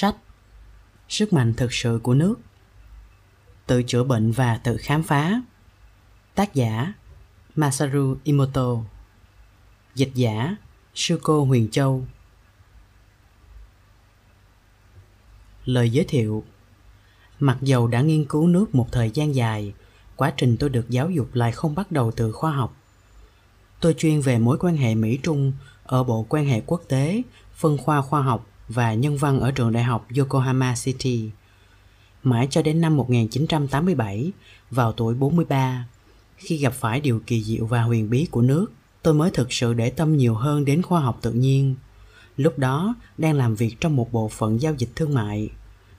Sách Sức mạnh thực sự của nước Tự chữa bệnh và tự khám phá Tác giả Masaru Imoto Dịch giả Sư Cô Huyền Châu Lời giới thiệu Mặc dầu đã nghiên cứu nước một thời gian dài, quá trình tôi được giáo dục lại không bắt đầu từ khoa học. Tôi chuyên về mối quan hệ Mỹ-Trung ở Bộ Quan hệ Quốc tế, phân khoa khoa học và nhân văn ở trường đại học Yokohama City. Mãi cho đến năm 1987, vào tuổi 43, khi gặp phải điều kỳ diệu và huyền bí của nước, tôi mới thực sự để tâm nhiều hơn đến khoa học tự nhiên. Lúc đó, đang làm việc trong một bộ phận giao dịch thương mại.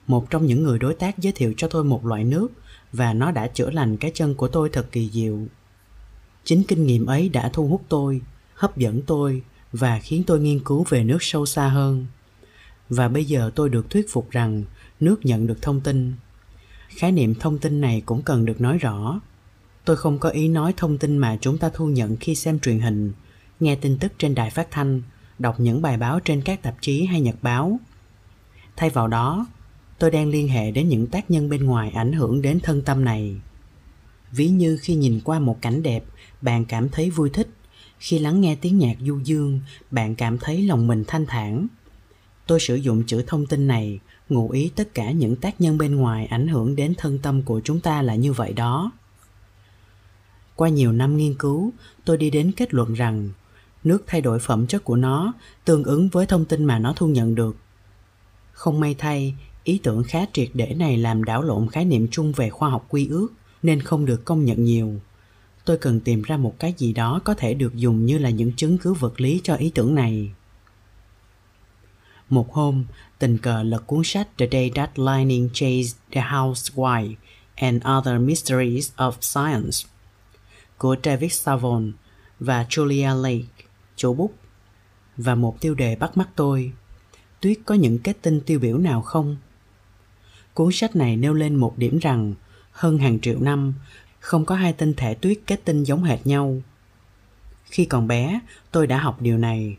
Một trong những người đối tác giới thiệu cho tôi một loại nước và nó đã chữa lành cái chân của tôi thật kỳ diệu. Chính kinh nghiệm ấy đã thu hút tôi, hấp dẫn tôi và khiến tôi nghiên cứu về nước sâu xa hơn. Và bây giờ tôi được thuyết phục rằng nước nhận được thông tin. Khái niệm thông tin này cũng cần được nói rõ. Tôi không có ý nói thông tin mà chúng ta thu nhận khi xem truyền hình, nghe tin tức trên đài phát thanh, đọc những bài báo trên các tạp chí hay nhật báo. Thay vào đó, tôi đang liên hệ đến những tác nhân bên ngoài ảnh hưởng đến thân tâm này. Ví như khi nhìn qua một cảnh đẹp, bạn cảm thấy vui thích. Khi lắng nghe tiếng nhạc du dương, bạn cảm thấy lòng mình thanh thản. Tôi sử dụng chữ thông tin này, ngụ ý tất cả những tác nhân bên ngoài ảnh hưởng đến thân tâm của chúng ta là như vậy đó. Qua nhiều năm nghiên cứu, tôi đi đến kết luận rằng nước thay đổi phẩm chất của nó tương ứng với thông tin mà nó thu nhận được. Không may thay, ý tưởng khá triệt để này làm đảo lộn khái niệm chung về khoa học quy ước nên không được công nhận nhiều. Tôi cần tìm ra một cái gì đó có thể được dùng như là những chứng cứ vật lý cho ý tưởng này. Một hôm, tình cờ lật cuốn sách The Day That Lightning Chased the Housewife and Other Mysteries of Science của David Savon và Julia Lake, chủ bút. Và một tiêu đề bắt mắt tôi. Tuyết có những kết tinh tiêu biểu nào không? Cuốn sách này nêu lên một điểm rằng hơn hàng triệu năm không có hai tinh thể tuyết kết tinh giống hệt nhau. Khi còn bé, tôi đã học điều này.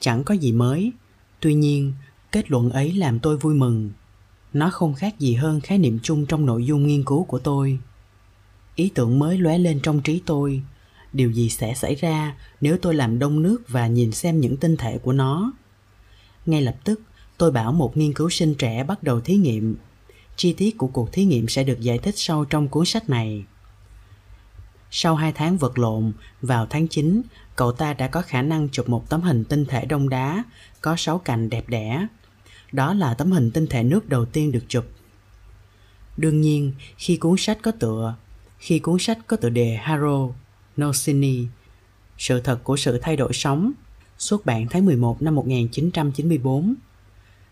Chẳng có gì mới. Tuy nhiên, kết luận ấy làm tôi vui mừng. Nó không khác gì hơn khái niệm chung trong nội dung nghiên cứu của tôi. Ý tưởng mới lóe lên trong trí tôi. Điều gì sẽ xảy ra nếu tôi làm đông nước và nhìn xem những tinh thể của nó? Ngay lập tức, tôi bảo một nghiên cứu sinh trẻ bắt đầu thí nghiệm Chi tiết của cuộc thí nghiệm sẽ được giải thích sau trong cuốn sách này. Sau 2 tháng vật lộn, vào tháng 9, cậu ta đã có khả năng chụp một tấm hình tinh thể đông đá có 6 cạnh đẹp đẽ. Đó là tấm hình tinh thể nước đầu tiên được chụp. Đương nhiên, khi cuốn sách có tựa, khi cuốn sách có tựa đề Haro Nocini, sự thật của sự thay đổi sống, xuất bản tháng 11 năm 1994,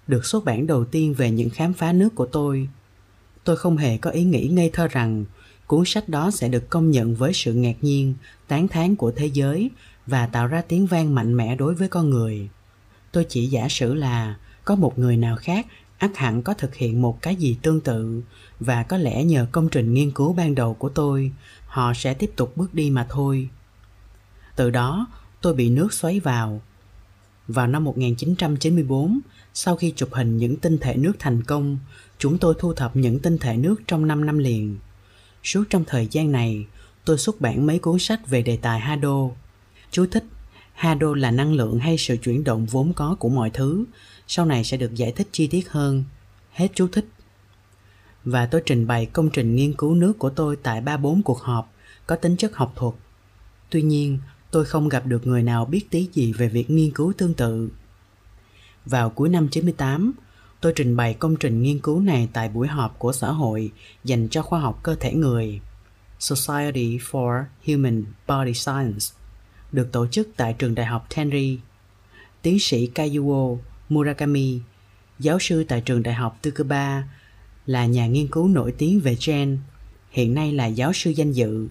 được xuất bản đầu tiên về những khám phá nước của tôi. Tôi không hề có ý nghĩ ngây thơ rằng cuốn sách đó sẽ được công nhận với sự ngạc nhiên, tán thán của thế giới và tạo ra tiếng vang mạnh mẽ đối với con người. Tôi chỉ giả sử là có một người nào khác ắt hẳn có thực hiện một cái gì tương tự và có lẽ nhờ công trình nghiên cứu ban đầu của tôi, họ sẽ tiếp tục bước đi mà thôi. Từ đó, tôi bị nước xoáy vào. Vào năm 1994, sau khi chụp hình những tinh thể nước thành công, chúng tôi thu thập những tinh thể nước trong 5 năm liền. Suốt trong thời gian này, tôi xuất bản mấy cuốn sách về đề tài Hado. Chú thích, Hado là năng lượng hay sự chuyển động vốn có của mọi thứ, sau này sẽ được giải thích chi tiết hơn. Hết chú thích. Và tôi trình bày công trình nghiên cứu nước của tôi tại ba bốn cuộc họp có tính chất học thuật. Tuy nhiên, tôi không gặp được người nào biết tí gì về việc nghiên cứu tương tự. Vào cuối năm 98, tôi trình bày công trình nghiên cứu này tại buổi họp của xã hội dành cho khoa học cơ thể người Society for Human Body Science được tổ chức tại trường đại học Tenri. Tiến sĩ Kazuo Murakami, giáo sư tại trường đại học Tsukuba, là nhà nghiên cứu nổi tiếng về gen, hiện nay là giáo sư danh dự.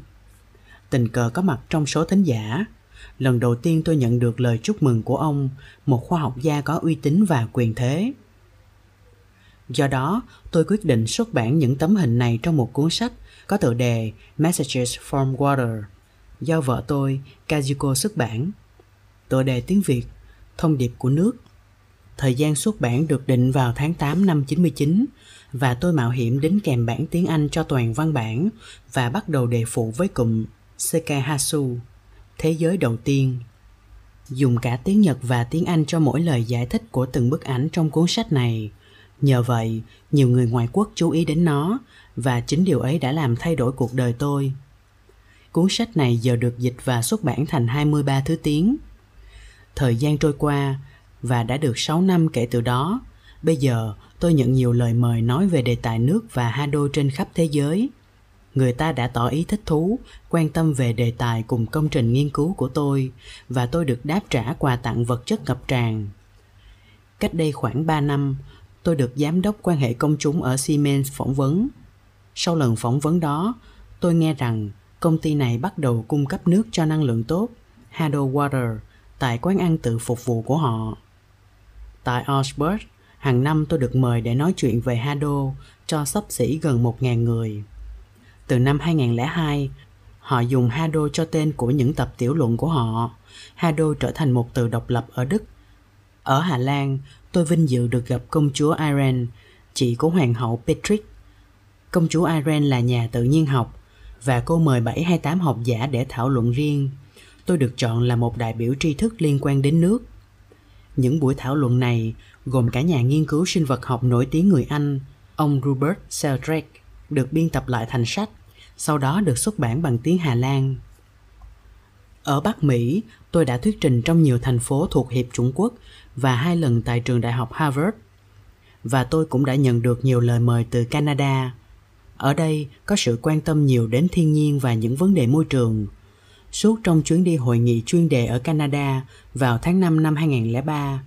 Tình cờ có mặt trong số thính giả lần đầu tiên tôi nhận được lời chúc mừng của ông, một khoa học gia có uy tín và quyền thế. Do đó, tôi quyết định xuất bản những tấm hình này trong một cuốn sách có tựa đề Messages from Water do vợ tôi, Kazuko xuất bản. Tựa đề tiếng Việt, Thông điệp của nước. Thời gian xuất bản được định vào tháng 8 năm 99 và tôi mạo hiểm đến kèm bản tiếng Anh cho toàn văn bản và bắt đầu đề phụ với cụm Sekahasu thế giới đầu tiên. Dùng cả tiếng Nhật và tiếng Anh cho mỗi lời giải thích của từng bức ảnh trong cuốn sách này. Nhờ vậy, nhiều người ngoại quốc chú ý đến nó và chính điều ấy đã làm thay đổi cuộc đời tôi. Cuốn sách này giờ được dịch và xuất bản thành 23 thứ tiếng. Thời gian trôi qua và đã được 6 năm kể từ đó. Bây giờ, tôi nhận nhiều lời mời nói về đề tài nước và Hado trên khắp thế giới. Người ta đã tỏ ý thích thú, quan tâm về đề tài cùng công trình nghiên cứu của tôi và tôi được đáp trả quà tặng vật chất ngập tràn. Cách đây khoảng 3 năm, tôi được giám đốc quan hệ công chúng ở Siemens phỏng vấn. Sau lần phỏng vấn đó, tôi nghe rằng công ty này bắt đầu cung cấp nước cho năng lượng tốt, Hado Water, tại quán ăn tự phục vụ của họ. Tại Osberg, hàng năm tôi được mời để nói chuyện về Hado cho sắp xỉ gần 1.000 người. Từ năm 2002, họ dùng Hado cho tên của những tập tiểu luận của họ. Hado trở thành một từ độc lập ở Đức. Ở Hà Lan, tôi vinh dự được gặp công chúa Irene, chị của hoàng hậu Patrick. Công chúa Irene là nhà tự nhiên học và cô mời 7 hay 8 học giả để thảo luận riêng. Tôi được chọn là một đại biểu tri thức liên quan đến nước. Những buổi thảo luận này gồm cả nhà nghiên cứu sinh vật học nổi tiếng người Anh, ông Robert Sheldrake, được biên tập lại thành sách, sau đó được xuất bản bằng tiếng Hà Lan. Ở Bắc Mỹ, tôi đã thuyết trình trong nhiều thành phố thuộc Hiệp Trung Quốc và hai lần tại trường đại học Harvard. Và tôi cũng đã nhận được nhiều lời mời từ Canada. Ở đây có sự quan tâm nhiều đến thiên nhiên và những vấn đề môi trường. Suốt trong chuyến đi hội nghị chuyên đề ở Canada vào tháng 5 năm 2003,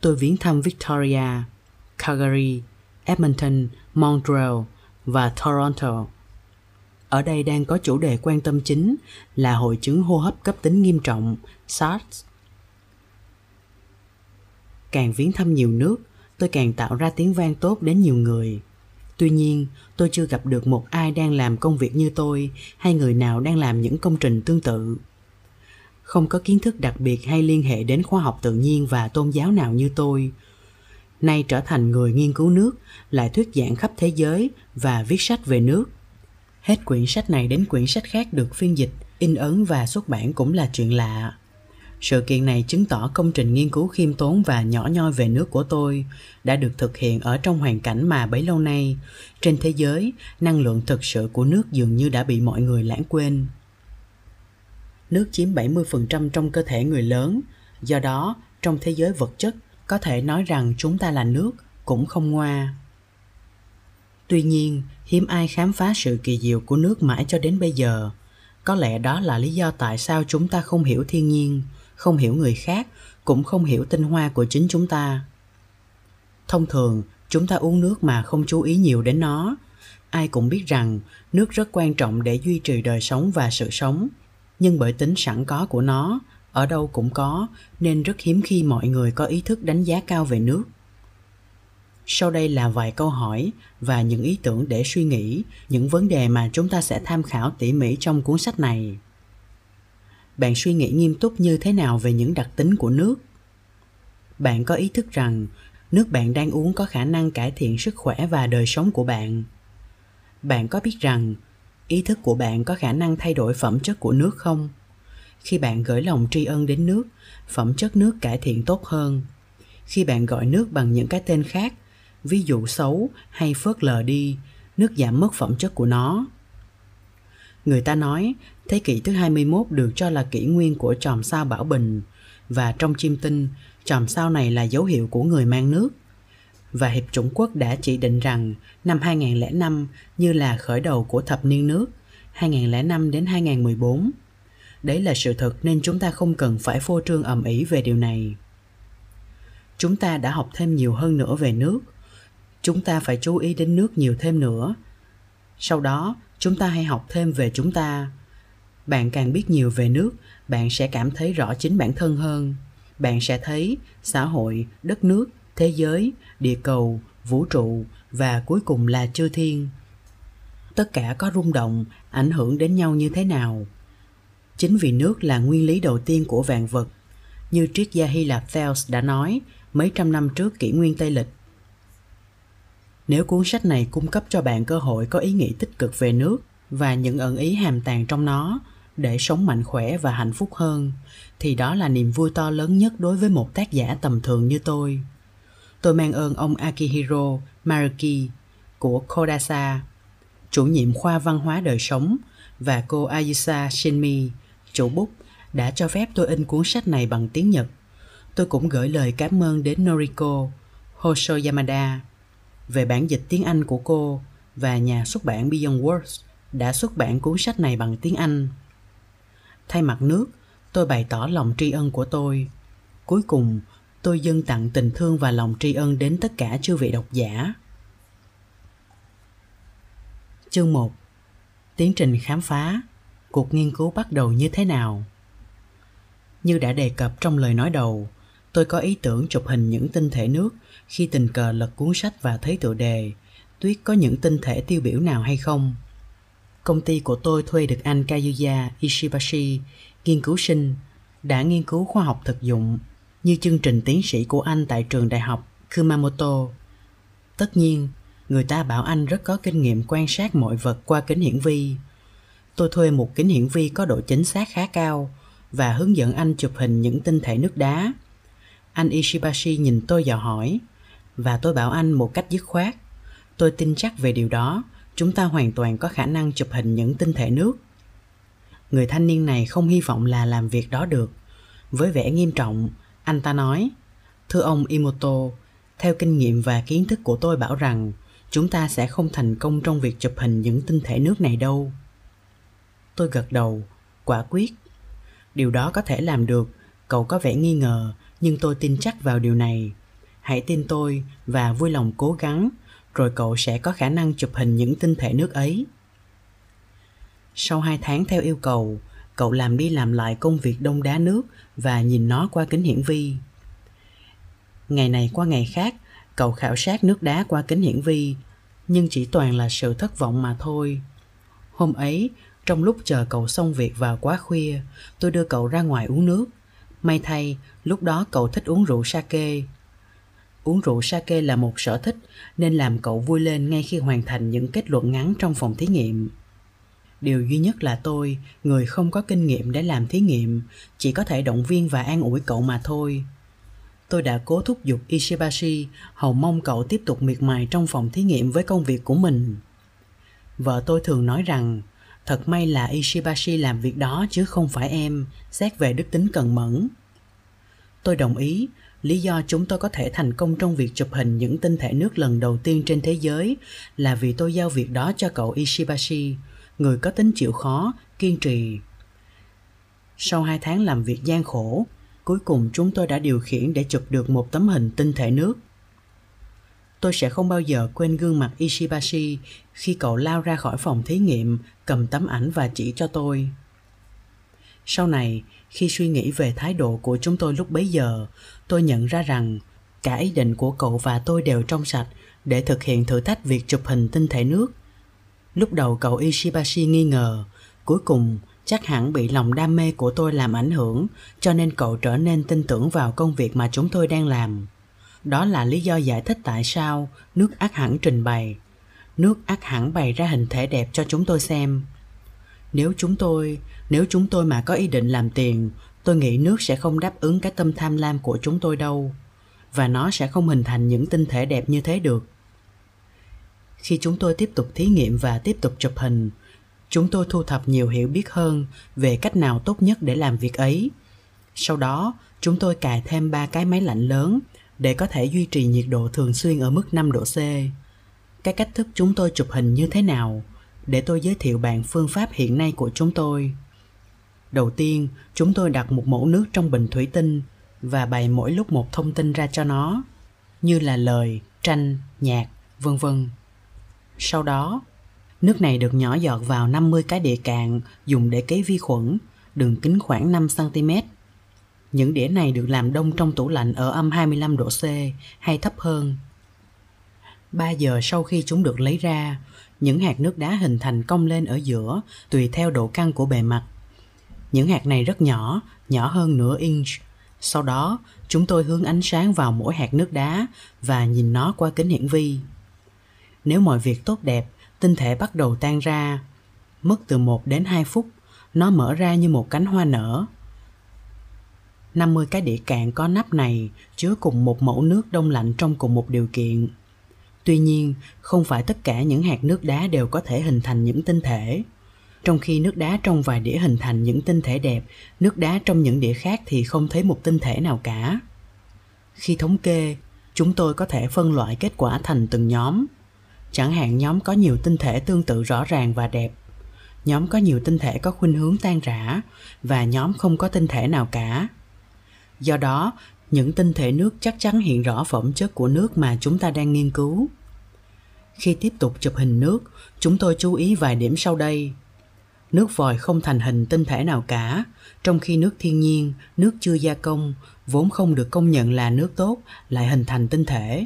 tôi viếng thăm Victoria, Calgary, Edmonton, Montreal và Toronto. Ở đây đang có chủ đề quan tâm chính là hội chứng hô hấp cấp tính nghiêm trọng SARS. Càng viếng thăm nhiều nước, tôi càng tạo ra tiếng vang tốt đến nhiều người. Tuy nhiên, tôi chưa gặp được một ai đang làm công việc như tôi hay người nào đang làm những công trình tương tự. Không có kiến thức đặc biệt hay liên hệ đến khoa học tự nhiên và tôn giáo nào như tôi. Nay trở thành người nghiên cứu nước, lại thuyết giảng khắp thế giới và viết sách về nước. Hết quyển sách này đến quyển sách khác được phiên dịch, in ấn và xuất bản cũng là chuyện lạ. Sự kiện này chứng tỏ công trình nghiên cứu khiêm tốn và nhỏ nhoi về nước của tôi đã được thực hiện ở trong hoàn cảnh mà bấy lâu nay, trên thế giới, năng lượng thực sự của nước dường như đã bị mọi người lãng quên. Nước chiếm 70% trong cơ thể người lớn, do đó, trong thế giới vật chất, có thể nói rằng chúng ta là nước cũng không ngoa. Tuy nhiên, hiếm ai khám phá sự kỳ diệu của nước mãi cho đến bây giờ. Có lẽ đó là lý do tại sao chúng ta không hiểu thiên nhiên, không hiểu người khác, cũng không hiểu tinh hoa của chính chúng ta. Thông thường, chúng ta uống nước mà không chú ý nhiều đến nó. Ai cũng biết rằng, nước rất quan trọng để duy trì đời sống và sự sống. Nhưng bởi tính sẵn có của nó, ở đâu cũng có, nên rất hiếm khi mọi người có ý thức đánh giá cao về nước. Sau đây là vài câu hỏi và những ý tưởng để suy nghĩ, những vấn đề mà chúng ta sẽ tham khảo tỉ mỉ trong cuốn sách này bạn suy nghĩ nghiêm túc như thế nào về những đặc tính của nước? Bạn có ý thức rằng nước bạn đang uống có khả năng cải thiện sức khỏe và đời sống của bạn. Bạn có biết rằng ý thức của bạn có khả năng thay đổi phẩm chất của nước không? Khi bạn gửi lòng tri ân đến nước, phẩm chất nước cải thiện tốt hơn. Khi bạn gọi nước bằng những cái tên khác, ví dụ xấu hay phớt lờ đi, nước giảm mất phẩm chất của nó. Người ta nói thế kỷ thứ 21 được cho là kỷ nguyên của chòm sao Bảo Bình và trong chim tinh, chòm sao này là dấu hiệu của người mang nước. Và Hiệp chủng quốc đã chỉ định rằng năm 2005 như là khởi đầu của thập niên nước 2005 đến 2014. Đấy là sự thật nên chúng ta không cần phải phô trương ầm ĩ về điều này. Chúng ta đã học thêm nhiều hơn nữa về nước. Chúng ta phải chú ý đến nước nhiều thêm nữa. Sau đó, chúng ta hãy học thêm về chúng ta. Bạn càng biết nhiều về nước, bạn sẽ cảm thấy rõ chính bản thân hơn. Bạn sẽ thấy xã hội, đất nước, thế giới, địa cầu, vũ trụ và cuối cùng là chư thiên. Tất cả có rung động, ảnh hưởng đến nhau như thế nào? Chính vì nước là nguyên lý đầu tiên của vạn vật. Như triết gia hy lạp thales đã nói mấy trăm năm trước kỷ nguyên Tây Lịch. Nếu cuốn sách này cung cấp cho bạn cơ hội có ý nghĩ tích cực về nước và những ẩn ý hàm tàng trong nó để sống mạnh khỏe và hạnh phúc hơn, thì đó là niềm vui to lớn nhất đối với một tác giả tầm thường như tôi. Tôi mang ơn ông Akihiro Maruki của Kodasa, chủ nhiệm khoa văn hóa đời sống, và cô Ayusa Shinmi, chủ bút, đã cho phép tôi in cuốn sách này bằng tiếng Nhật. Tôi cũng gửi lời cảm ơn đến Noriko Hosoyamada về bản dịch tiếng Anh của cô và nhà xuất bản Beyond Words đã xuất bản cuốn sách này bằng tiếng Anh. Thay mặt nước, tôi bày tỏ lòng tri ân của tôi. Cuối cùng, tôi dâng tặng tình thương và lòng tri ân đến tất cả chư vị độc giả. Chương 1 Tiến trình khám phá Cuộc nghiên cứu bắt đầu như thế nào? Như đã đề cập trong lời nói đầu, tôi có ý tưởng chụp hình những tinh thể nước khi tình cờ lật cuốn sách và thấy tựa đề Tuyết có những tinh thể tiêu biểu nào hay không? Công ty của tôi thuê được anh Kayuya Ishibashi, nghiên cứu sinh, đã nghiên cứu khoa học thực dụng như chương trình tiến sĩ của anh tại trường đại học Kumamoto. Tất nhiên, người ta bảo anh rất có kinh nghiệm quan sát mọi vật qua kính hiển vi. Tôi thuê một kính hiển vi có độ chính xác khá cao và hướng dẫn anh chụp hình những tinh thể nước đá. Anh Ishibashi nhìn tôi và hỏi và tôi bảo anh một cách dứt khoát. Tôi tin chắc về điều đó, chúng ta hoàn toàn có khả năng chụp hình những tinh thể nước. Người thanh niên này không hy vọng là làm việc đó được. Với vẻ nghiêm trọng, anh ta nói, Thưa ông Imoto, theo kinh nghiệm và kiến thức của tôi bảo rằng chúng ta sẽ không thành công trong việc chụp hình những tinh thể nước này đâu. Tôi gật đầu, quả quyết. Điều đó có thể làm được, cậu có vẻ nghi ngờ, nhưng tôi tin chắc vào điều này. Hãy tin tôi và vui lòng cố gắng, rồi cậu sẽ có khả năng chụp hình những tinh thể nước ấy. Sau hai tháng theo yêu cầu, cậu làm đi làm lại công việc đông đá nước và nhìn nó qua kính hiển vi. Ngày này qua ngày khác, cậu khảo sát nước đá qua kính hiển vi, nhưng chỉ toàn là sự thất vọng mà thôi. Hôm ấy, trong lúc chờ cậu xong việc vào quá khuya, tôi đưa cậu ra ngoài uống nước. May thay, lúc đó cậu thích uống rượu sake. Uống rượu sake là một sở thích nên làm cậu vui lên ngay khi hoàn thành những kết luận ngắn trong phòng thí nghiệm. Điều duy nhất là tôi, người không có kinh nghiệm để làm thí nghiệm, chỉ có thể động viên và an ủi cậu mà thôi. Tôi đã cố thúc giục Ishibashi hầu mong cậu tiếp tục miệt mài trong phòng thí nghiệm với công việc của mình. Vợ tôi thường nói rằng, thật may là Ishibashi làm việc đó chứ không phải em, xét về đức tính cần mẫn. Tôi đồng ý, lý do chúng tôi có thể thành công trong việc chụp hình những tinh thể nước lần đầu tiên trên thế giới là vì tôi giao việc đó cho cậu Ishibashi, người có tính chịu khó, kiên trì. Sau hai tháng làm việc gian khổ, cuối cùng chúng tôi đã điều khiển để chụp được một tấm hình tinh thể nước. Tôi sẽ không bao giờ quên gương mặt Ishibashi khi cậu lao ra khỏi phòng thí nghiệm, cầm tấm ảnh và chỉ cho tôi. Sau này, khi suy nghĩ về thái độ của chúng tôi lúc bấy giờ, tôi nhận ra rằng cả ý định của cậu và tôi đều trong sạch để thực hiện thử thách việc chụp hình tinh thể nước. Lúc đầu cậu Ishibashi nghi ngờ, cuối cùng chắc hẳn bị lòng đam mê của tôi làm ảnh hưởng cho nên cậu trở nên tin tưởng vào công việc mà chúng tôi đang làm. Đó là lý do giải thích tại sao nước ác hẳn trình bày. Nước ác hẳn bày ra hình thể đẹp cho chúng tôi xem nếu chúng tôi, nếu chúng tôi mà có ý định làm tiền, tôi nghĩ nước sẽ không đáp ứng cái tâm tham lam của chúng tôi đâu, và nó sẽ không hình thành những tinh thể đẹp như thế được khi chúng tôi tiếp tục thí nghiệm và tiếp tục chụp hình, chúng tôi thu thập nhiều hiểu biết hơn về cách nào tốt nhất để làm việc ấy sau đó, chúng tôi cài thêm ba cái máy lạnh lớn để có thể duy trì nhiệt độ thường xuyên ở mức 5 độ C. Cái cách thức chúng tôi chụp hình như thế nào? Để tôi giới thiệu bạn phương pháp hiện nay của chúng tôi. Đầu tiên, chúng tôi đặt một mẫu nước trong bình thủy tinh và bày mỗi lúc một thông tin ra cho nó, như là lời, tranh, nhạc, vân vân. Sau đó, Nước này được nhỏ giọt vào 50 cái đĩa cạn dùng để cấy vi khuẩn, đường kính khoảng 5 cm. Những đĩa này được làm đông trong tủ lạnh ở âm 25 độ C hay thấp hơn. 3 giờ sau khi chúng được lấy ra, những hạt nước đá hình thành cong lên ở giữa tùy theo độ căng của bề mặt. Những hạt này rất nhỏ, nhỏ hơn nửa inch. Sau đó, chúng tôi hướng ánh sáng vào mỗi hạt nước đá và nhìn nó qua kính hiển vi. Nếu mọi việc tốt đẹp, tinh thể bắt đầu tan ra. Mất từ 1 đến 2 phút, nó mở ra như một cánh hoa nở. 50 cái đĩa cạn có nắp này chứa cùng một mẫu nước đông lạnh trong cùng một điều kiện. Tuy nhiên, không phải tất cả những hạt nước đá đều có thể hình thành những tinh thể. Trong khi nước đá trong vài đĩa hình thành những tinh thể đẹp, nước đá trong những đĩa khác thì không thấy một tinh thể nào cả. Khi thống kê, chúng tôi có thể phân loại kết quả thành từng nhóm. Chẳng hạn nhóm có nhiều tinh thể tương tự rõ ràng và đẹp, nhóm có nhiều tinh thể có khuynh hướng tan rã và nhóm không có tinh thể nào cả. Do đó, những tinh thể nước chắc chắn hiện rõ phẩm chất của nước mà chúng ta đang nghiên cứu. Khi tiếp tục chụp hình nước, chúng tôi chú ý vài điểm sau đây. Nước vòi không thành hình tinh thể nào cả, trong khi nước thiên nhiên, nước chưa gia công, vốn không được công nhận là nước tốt, lại hình thành tinh thể.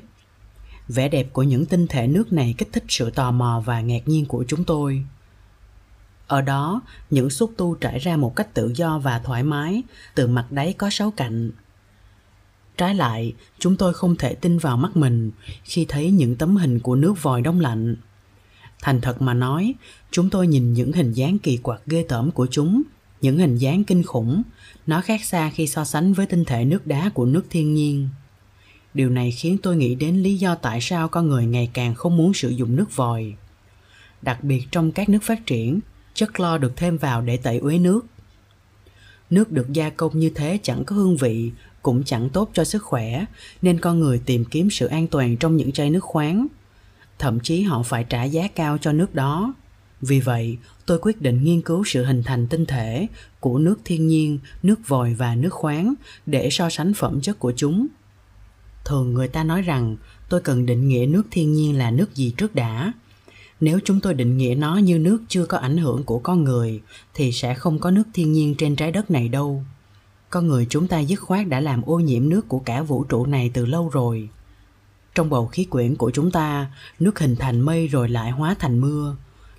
Vẻ đẹp của những tinh thể nước này kích thích sự tò mò và ngạc nhiên của chúng tôi. Ở đó, những xúc tu trải ra một cách tự do và thoải mái, từ mặt đáy có sáu cạnh. Trái lại, chúng tôi không thể tin vào mắt mình khi thấy những tấm hình của nước vòi đông lạnh. Thành thật mà nói, chúng tôi nhìn những hình dáng kỳ quặc ghê tởm của chúng, những hình dáng kinh khủng, nó khác xa khi so sánh với tinh thể nước đá của nước thiên nhiên. Điều này khiến tôi nghĩ đến lý do tại sao con người ngày càng không muốn sử dụng nước vòi. Đặc biệt trong các nước phát triển, chất clo được thêm vào để tẩy uế nước. Nước được gia công như thế chẳng có hương vị, cũng chẳng tốt cho sức khỏe, nên con người tìm kiếm sự an toàn trong những chai nước khoáng. Thậm chí họ phải trả giá cao cho nước đó. Vì vậy, tôi quyết định nghiên cứu sự hình thành tinh thể của nước thiên nhiên, nước vòi và nước khoáng để so sánh phẩm chất của chúng. Thường người ta nói rằng tôi cần định nghĩa nước thiên nhiên là nước gì trước đã, nếu chúng tôi định nghĩa nó như nước chưa có ảnh hưởng của con người thì sẽ không có nước thiên nhiên trên trái đất này đâu con người chúng ta dứt khoát đã làm ô nhiễm nước của cả vũ trụ này từ lâu rồi. Trong bầu khí quyển của chúng ta, nước hình thành mây rồi lại hóa thành mưa.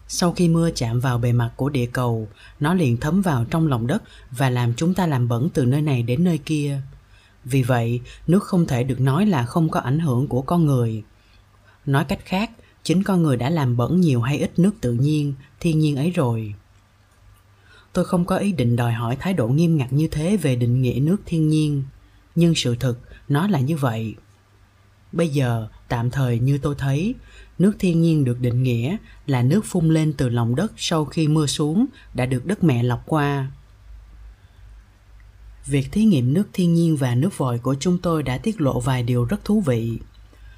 Sau khi mưa chạm vào bề mặt của địa cầu, nó liền thấm vào trong lòng đất và làm chúng ta làm bẩn từ nơi này đến nơi kia. Vì vậy, nước không thể được nói là không có ảnh hưởng của con người. Nói cách khác, chính con người đã làm bẩn nhiều hay ít nước tự nhiên, thiên nhiên ấy rồi tôi không có ý định đòi hỏi thái độ nghiêm ngặt như thế về định nghĩa nước thiên nhiên. Nhưng sự thực, nó là như vậy. Bây giờ, tạm thời như tôi thấy, nước thiên nhiên được định nghĩa là nước phun lên từ lòng đất sau khi mưa xuống đã được đất mẹ lọc qua. Việc thí nghiệm nước thiên nhiên và nước vòi của chúng tôi đã tiết lộ vài điều rất thú vị.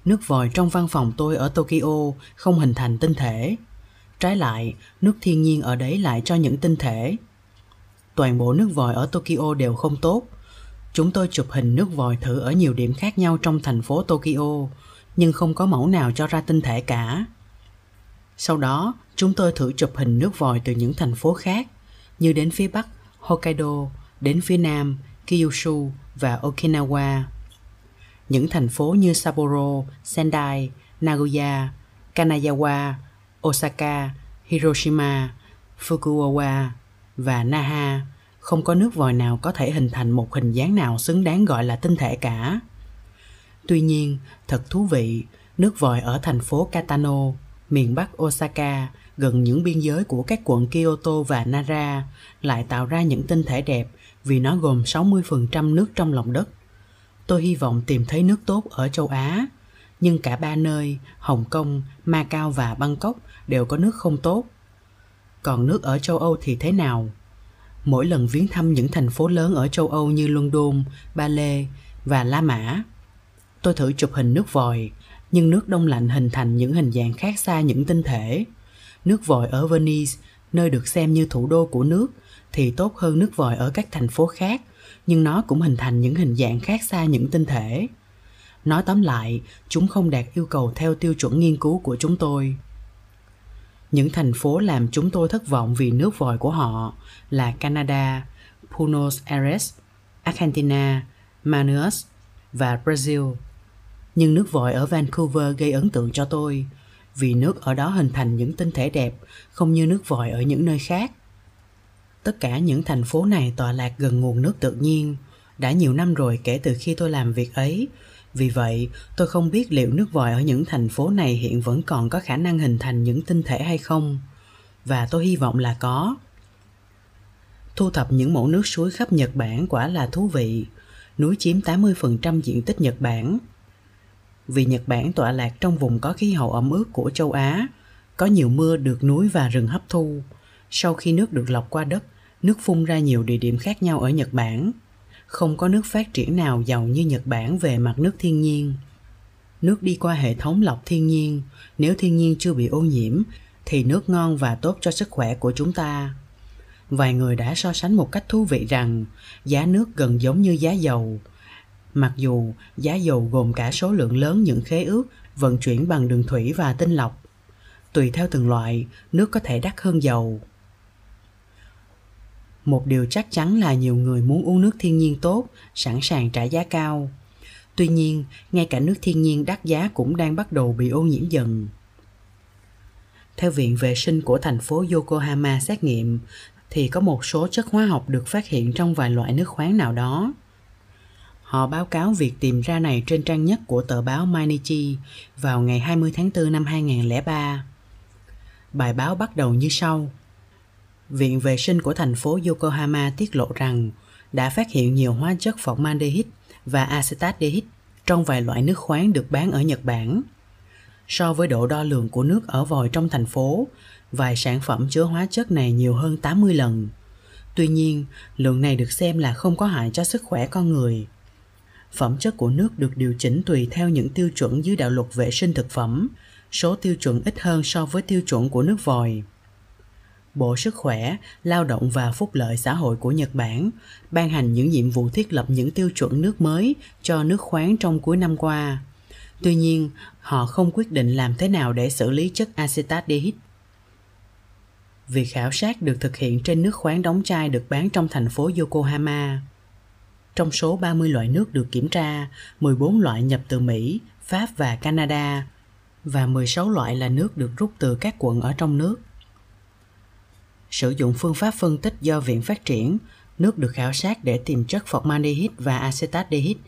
Nước vòi trong văn phòng tôi ở Tokyo không hình thành tinh thể. Trái lại, nước thiên nhiên ở đấy lại cho những tinh thể. Toàn bộ nước vòi ở Tokyo đều không tốt. Chúng tôi chụp hình nước vòi thử ở nhiều điểm khác nhau trong thành phố Tokyo, nhưng không có mẫu nào cho ra tinh thể cả. Sau đó, chúng tôi thử chụp hình nước vòi từ những thành phố khác, như đến phía Bắc Hokkaido, đến phía Nam Kyushu và Okinawa những thành phố như Sapporo, Sendai, Nagoya, Kanazawa, Osaka, Hiroshima, Fukuoka và Naha không có nước vòi nào có thể hình thành một hình dáng nào xứng đáng gọi là tinh thể cả. Tuy nhiên, thật thú vị, nước vòi ở thành phố Katano, miền Bắc Osaka, gần những biên giới của các quận Kyoto và Nara, lại tạo ra những tinh thể đẹp vì nó gồm 60% nước trong lòng đất Tôi hy vọng tìm thấy nước tốt ở châu Á, nhưng cả ba nơi, Hồng Kông, Macau và Bangkok đều có nước không tốt. Còn nước ở châu Âu thì thế nào? Mỗi lần viếng thăm những thành phố lớn ở châu Âu như London, Ba Lê và La Mã, tôi thử chụp hình nước vòi, nhưng nước đông lạnh hình thành những hình dạng khác xa những tinh thể. Nước vòi ở Venice, nơi được xem như thủ đô của nước, thì tốt hơn nước vòi ở các thành phố khác nhưng nó cũng hình thành những hình dạng khác xa những tinh thể. Nói tóm lại, chúng không đạt yêu cầu theo tiêu chuẩn nghiên cứu của chúng tôi. Những thành phố làm chúng tôi thất vọng vì nước vòi của họ là Canada, Buenos Aires, Argentina, Manaus và Brazil. Nhưng nước vòi ở Vancouver gây ấn tượng cho tôi vì nước ở đó hình thành những tinh thể đẹp không như nước vòi ở những nơi khác. Tất cả những thành phố này tọa lạc gần nguồn nước tự nhiên, đã nhiều năm rồi kể từ khi tôi làm việc ấy vì vậy tôi không biết liệu nước vòi ở những thành phố này hiện vẫn còn có khả năng hình thành những tinh thể hay không và tôi hy vọng là có thu thập những mẫu nước suối khắp Nhật Bản quả là thú vị. Núi chiếm 80% diện tích Nhật Bản. Vì Nhật Bản tọa lạc trong vùng có khí hậu ẩm ướt của châu Á, có nhiều mưa được núi và rừng hấp thu. Sau khi nước được lọc qua đất, nước phun ra nhiều địa điểm khác nhau ở Nhật Bản. Không có nước phát triển nào giàu như Nhật Bản về mặt nước thiên nhiên. Nước đi qua hệ thống lọc thiên nhiên, nếu thiên nhiên chưa bị ô nhiễm thì nước ngon và tốt cho sức khỏe của chúng ta. Vài người đã so sánh một cách thú vị rằng giá nước gần giống như giá dầu. Mặc dù giá dầu gồm cả số lượng lớn những khế ước vận chuyển bằng đường thủy và tinh lọc. Tùy theo từng loại, nước có thể đắt hơn dầu. Một điều chắc chắn là nhiều người muốn uống nước thiên nhiên tốt, sẵn sàng trả giá cao. Tuy nhiên, ngay cả nước thiên nhiên đắt giá cũng đang bắt đầu bị ô nhiễm dần. Theo Viện Vệ sinh của thành phố Yokohama xét nghiệm, thì có một số chất hóa học được phát hiện trong vài loại nước khoáng nào đó. Họ báo cáo việc tìm ra này trên trang nhất của tờ báo Mainichi vào ngày 20 tháng 4 năm 2003. Bài báo bắt đầu như sau. Viện vệ sinh của thành phố Yokohama tiết lộ rằng đã phát hiện nhiều hóa chất formaldehyde và acetaldehyde trong vài loại nước khoáng được bán ở Nhật Bản. So với độ đo lường của nước ở vòi trong thành phố, vài sản phẩm chứa hóa chất này nhiều hơn 80 lần. Tuy nhiên, lượng này được xem là không có hại cho sức khỏe con người. Phẩm chất của nước được điều chỉnh tùy theo những tiêu chuẩn dưới đạo luật vệ sinh thực phẩm, số tiêu chuẩn ít hơn so với tiêu chuẩn của nước vòi. Bộ Sức khỏe, Lao động và Phúc lợi xã hội của Nhật Bản ban hành những nhiệm vụ thiết lập những tiêu chuẩn nước mới cho nước khoáng trong cuối năm qua. Tuy nhiên, họ không quyết định làm thế nào để xử lý chất acetaldehyde Việc khảo sát được thực hiện trên nước khoáng đóng chai được bán trong thành phố Yokohama. Trong số 30 loại nước được kiểm tra, 14 loại nhập từ Mỹ, Pháp và Canada và 16 loại là nước được rút từ các quận ở trong nước. Sử dụng phương pháp phân tích do Viện Phát triển, nước được khảo sát để tìm chất formaldehyde và acetaldehyde.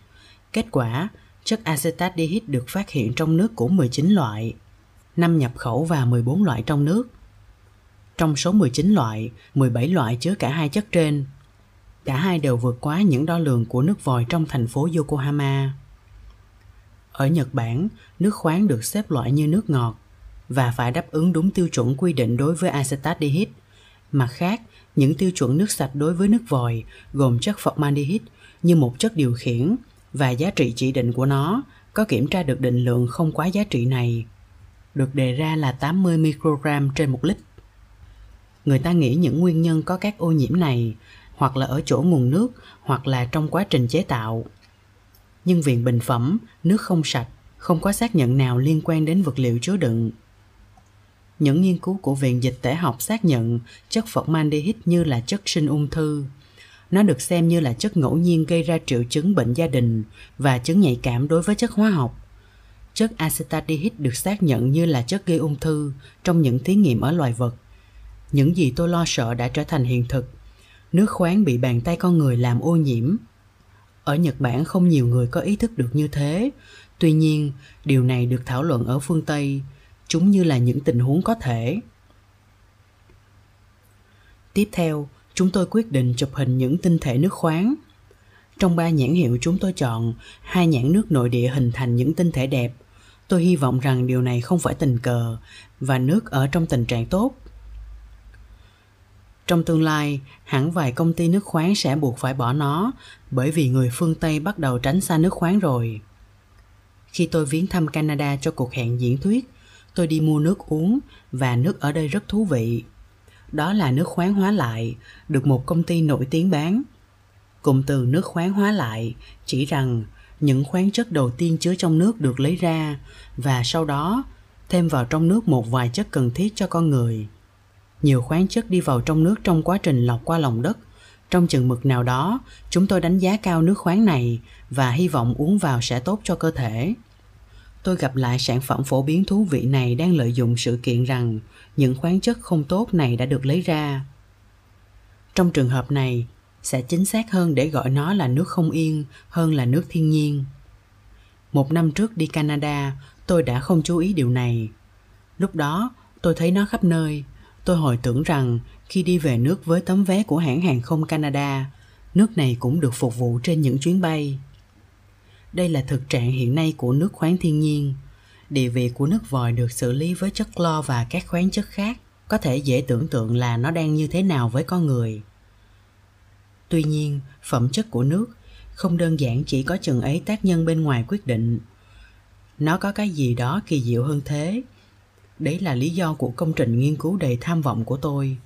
Kết quả, chất acetaldehyde được phát hiện trong nước của 19 loại, 5 nhập khẩu và 14 loại trong nước. Trong số 19 loại, 17 loại chứa cả hai chất trên. Cả hai đều vượt quá những đo lường của nước vòi trong thành phố Yokohama. Ở Nhật Bản, nước khoáng được xếp loại như nước ngọt và phải đáp ứng đúng tiêu chuẩn quy định đối với acetaldehyde. Mặt khác, những tiêu chuẩn nước sạch đối với nước vòi gồm chất formaldehyde như một chất điều khiển và giá trị chỉ định của nó có kiểm tra được định lượng không quá giá trị này. Được đề ra là 80 microgram trên một lít. Người ta nghĩ những nguyên nhân có các ô nhiễm này hoặc là ở chỗ nguồn nước hoặc là trong quá trình chế tạo. Nhưng viện bình phẩm nước không sạch không có xác nhận nào liên quan đến vật liệu chứa đựng những nghiên cứu của viện dịch tễ học xác nhận chất formaldehyde như là chất sinh ung thư. Nó được xem như là chất ngẫu nhiên gây ra triệu chứng bệnh gia đình và chứng nhạy cảm đối với chất hóa học. Chất acetaldehyde được xác nhận như là chất gây ung thư trong những thí nghiệm ở loài vật. Những gì tôi lo sợ đã trở thành hiện thực. Nước khoáng bị bàn tay con người làm ô nhiễm. Ở nhật bản không nhiều người có ý thức được như thế. Tuy nhiên, điều này được thảo luận ở phương tây chúng như là những tình huống có thể. Tiếp theo chúng tôi quyết định chụp hình những tinh thể nước khoáng. Trong ba nhãn hiệu chúng tôi chọn hai nhãn nước nội địa hình thành những tinh thể đẹp. Tôi hy vọng rằng điều này không phải tình cờ và nước ở trong tình trạng tốt. Trong tương lai, hẳn vài công ty nước khoáng sẽ buộc phải bỏ nó bởi vì người phương Tây bắt đầu tránh xa nước khoáng rồi. Khi tôi viếng thăm Canada cho cuộc hẹn diễn thuyết, tôi đi mua nước uống và nước ở đây rất thú vị. Đó là nước khoáng hóa lại, được một công ty nổi tiếng bán. Cụm từ nước khoáng hóa lại chỉ rằng những khoáng chất đầu tiên chứa trong nước được lấy ra và sau đó thêm vào trong nước một vài chất cần thiết cho con người nhiều khoáng chất đi vào trong nước trong quá trình lọc qua lòng đất trong chừng mực nào đó chúng tôi đánh giá cao nước khoáng này và hy vọng uống vào sẽ tốt cho cơ thể tôi gặp lại sản phẩm phổ biến thú vị này đang lợi dụng sự kiện rằng những khoáng chất không tốt này đã được lấy ra. Trong trường hợp này, sẽ chính xác hơn để gọi nó là nước không yên hơn là nước thiên nhiên. Một năm trước đi canada, tôi đã không chú ý điều này. Lúc đó, tôi thấy nó khắp nơi. Tôi hồi tưởng rằng khi đi về nước với tấm vé của hãng hàng không canada, nước này cũng được phục vụ trên những chuyến bay đây là thực trạng hiện nay của nước khoáng thiên nhiên. Địa vị của nước vòi được xử lý với chất clo và các khoáng chất khác. Có thể dễ tưởng tượng là nó đang như thế nào với con người. Tuy nhiên, phẩm chất của nước không đơn giản chỉ có chừng ấy tác nhân bên ngoài quyết định. Nó có cái gì đó kỳ diệu hơn thế. Đấy là lý do của công trình nghiên cứu đầy tham vọng của tôi.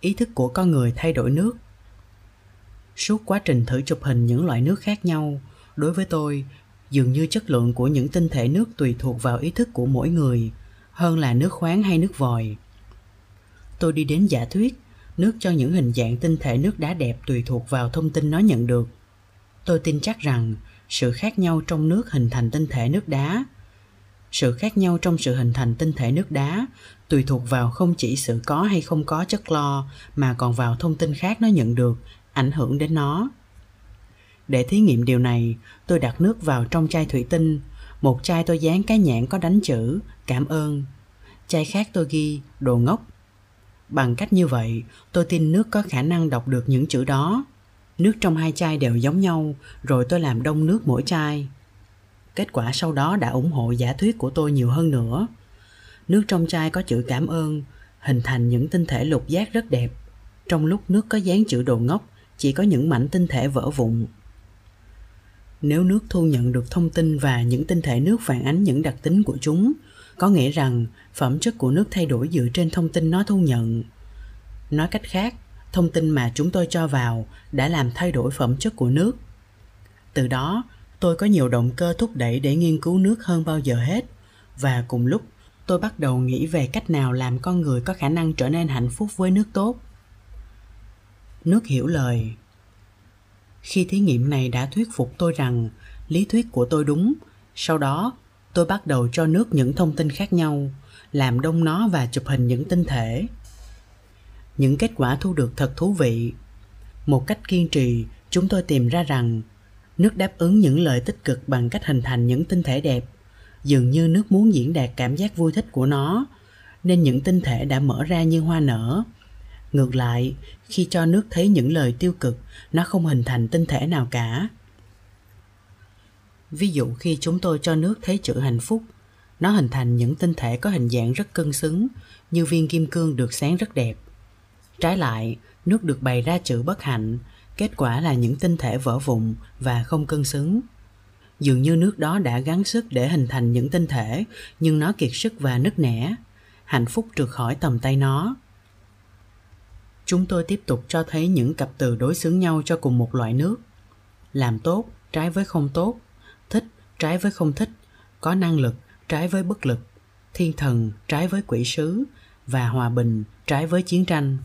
Ý thức của con người thay đổi nước suốt quá trình thử chụp hình những loại nước khác nhau. Đối với tôi, dường như chất lượng của những tinh thể nước tùy thuộc vào ý thức của mỗi người, hơn là nước khoáng hay nước vòi. Tôi đi đến giả thuyết, nước cho những hình dạng tinh thể nước đá đẹp tùy thuộc vào thông tin nó nhận được. Tôi tin chắc rằng, sự khác nhau trong nước hình thành tinh thể nước đá, sự khác nhau trong sự hình thành tinh thể nước đá tùy thuộc vào không chỉ sự có hay không có chất lo, mà còn vào thông tin khác nó nhận được ảnh hưởng đến nó. Để thí nghiệm điều này, tôi đặt nước vào trong chai thủy tinh, một chai tôi dán cái nhãn có đánh chữ, cảm ơn. Chai khác tôi ghi, đồ ngốc. Bằng cách như vậy, tôi tin nước có khả năng đọc được những chữ đó. Nước trong hai chai đều giống nhau, rồi tôi làm đông nước mỗi chai. Kết quả sau đó đã ủng hộ giả thuyết của tôi nhiều hơn nữa. Nước trong chai có chữ cảm ơn hình thành những tinh thể lục giác rất đẹp. Trong lúc nước có dán chữ đồ ngốc chỉ có những mảnh tinh thể vỡ vụn. Nếu nước thu nhận được thông tin và những tinh thể nước phản ánh những đặc tính của chúng, có nghĩa rằng phẩm chất của nước thay đổi dựa trên thông tin nó thu nhận. Nói cách khác, thông tin mà chúng tôi cho vào đã làm thay đổi phẩm chất của nước. Từ đó, tôi có nhiều động cơ thúc đẩy để nghiên cứu nước hơn bao giờ hết. Và cùng lúc, tôi bắt đầu nghĩ về cách nào làm con người có khả năng trở nên hạnh phúc với nước tốt nước hiểu lời. Khi thí nghiệm này đã thuyết phục tôi rằng lý thuyết của tôi đúng, sau đó tôi bắt đầu cho nước những thông tin khác nhau, làm đông nó và chụp hình những tinh thể. Những kết quả thu được thật thú vị. Một cách kiên trì, chúng tôi tìm ra rằng nước đáp ứng những lời tích cực bằng cách hình thành những tinh thể đẹp. Dường như nước muốn diễn đạt cảm giác vui thích của nó, nên những tinh thể đã mở ra như hoa nở ngược lại, khi cho nước thấy những lời tiêu cực, nó không hình thành tinh thể nào cả. Ví dụ khi chúng tôi cho nước thấy chữ hạnh phúc, nó hình thành những tinh thể có hình dạng rất cân xứng, như viên kim cương được sáng rất đẹp. Trái lại, nước được bày ra chữ bất hạnh, kết quả là những tinh thể vỡ vụn và không cân xứng. Dường như nước đó đã gắng sức để hình thành những tinh thể, nhưng nó kiệt sức và nứt nẻ. Hạnh phúc trượt khỏi tầm tay nó chúng tôi tiếp tục cho thấy những cặp từ đối xứng nhau cho cùng một loại nước. Làm tốt, trái với không tốt. Thích, trái với không thích. Có năng lực, trái với bất lực. Thiên thần, trái với quỷ sứ. Và hòa bình, trái với chiến tranh.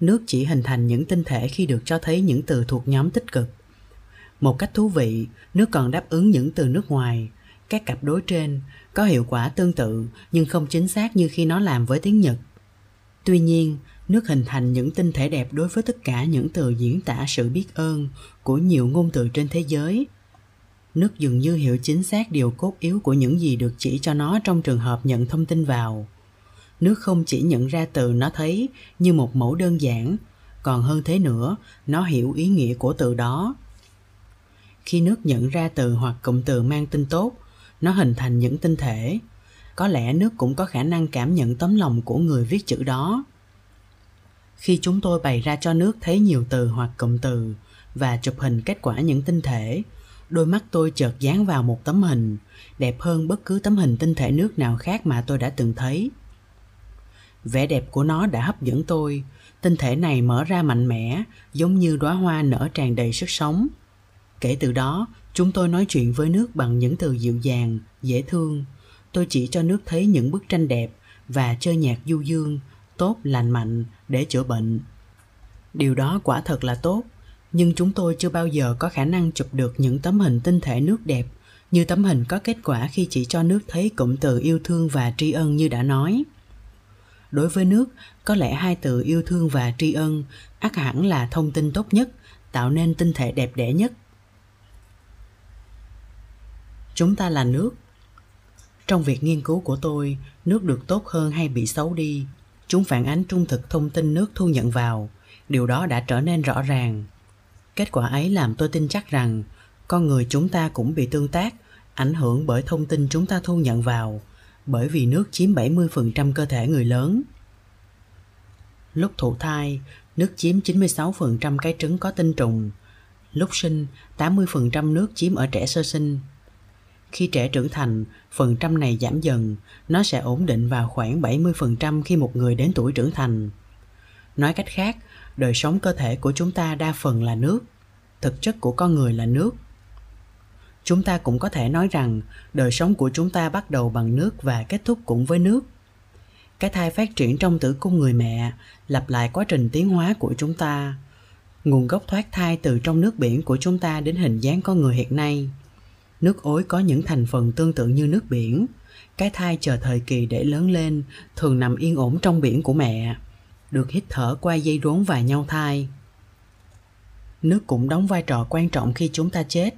Nước chỉ hình thành những tinh thể khi được cho thấy những từ thuộc nhóm tích cực. Một cách thú vị, nước còn đáp ứng những từ nước ngoài. Các cặp đối trên có hiệu quả tương tự, nhưng không chính xác như khi nó làm với tiếng nhật. Tuy nhiên nước hình thành những tinh thể đẹp đối với tất cả những từ diễn tả sự biết ơn của nhiều ngôn từ trên thế giới. Nước dường như hiểu chính xác điều cốt yếu của những gì được chỉ cho nó trong trường hợp nhận thông tin vào. Nước không chỉ nhận ra từ nó thấy như một mẫu đơn giản, còn hơn thế nữa, nó hiểu ý nghĩa của từ đó. Khi nước nhận ra từ hoặc cụm từ mang tin tốt, nó hình thành những tinh thể. Có lẽ nước cũng có khả năng cảm nhận tấm lòng của người viết chữ đó khi chúng tôi bày ra cho nước thấy nhiều từ hoặc cụm từ và chụp hình kết quả những tinh thể, đôi mắt tôi chợt dán vào một tấm hình, đẹp hơn bất cứ tấm hình tinh thể nước nào khác mà tôi đã từng thấy. Vẻ đẹp của nó đã hấp dẫn tôi, tinh thể này mở ra mạnh mẽ, giống như đóa hoa nở tràn đầy sức sống. Kể từ đó, chúng tôi nói chuyện với nước bằng những từ dịu dàng, dễ thương. Tôi chỉ cho nước thấy những bức tranh đẹp và chơi nhạc du dương, tốt, lành mạnh để chữa bệnh. Điều đó quả thật là tốt, nhưng chúng tôi chưa bao giờ có khả năng chụp được những tấm hình tinh thể nước đẹp như tấm hình có kết quả khi chỉ cho nước thấy cụm từ yêu thương và tri ân như đã nói. Đối với nước, có lẽ hai từ yêu thương và tri ân ắt hẳn là thông tin tốt nhất, tạo nên tinh thể đẹp đẽ nhất. Chúng ta là nước. Trong việc nghiên cứu của tôi, nước được tốt hơn hay bị xấu đi chúng phản ánh trung thực thông tin nước thu nhận vào điều đó đã trở nên rõ ràng kết quả ấy làm tôi tin chắc rằng con người chúng ta cũng bị tương tác ảnh hưởng bởi thông tin chúng ta thu nhận vào bởi vì nước chiếm 70% cơ thể người lớn. Lúc thụ thai, nước chiếm 96% cái trứng có tinh trùng. Lúc sinh, 80% nước chiếm ở trẻ sơ sinh. Khi trẻ trưởng thành, phần trăm này giảm dần, nó sẽ ổn định vào khoảng 70% khi một người đến tuổi trưởng thành. Nói cách khác, đời sống cơ thể của chúng ta đa phần là nước, thực chất của con người là nước. Chúng ta cũng có thể nói rằng đời sống của chúng ta bắt đầu bằng nước và kết thúc cũng với nước. Cái thai phát triển trong tử cung người mẹ lặp lại quá trình tiến hóa của chúng ta nguồn gốc thoát thai từ trong nước biển của chúng ta đến hình dáng con người hiện nay nước ối có những thành phần tương tự như nước biển cái thai chờ thời kỳ để lớn lên thường nằm yên ổn trong biển của mẹ được hít thở qua dây rốn và nhau thai nước cũng đóng vai trò quan trọng khi chúng ta chết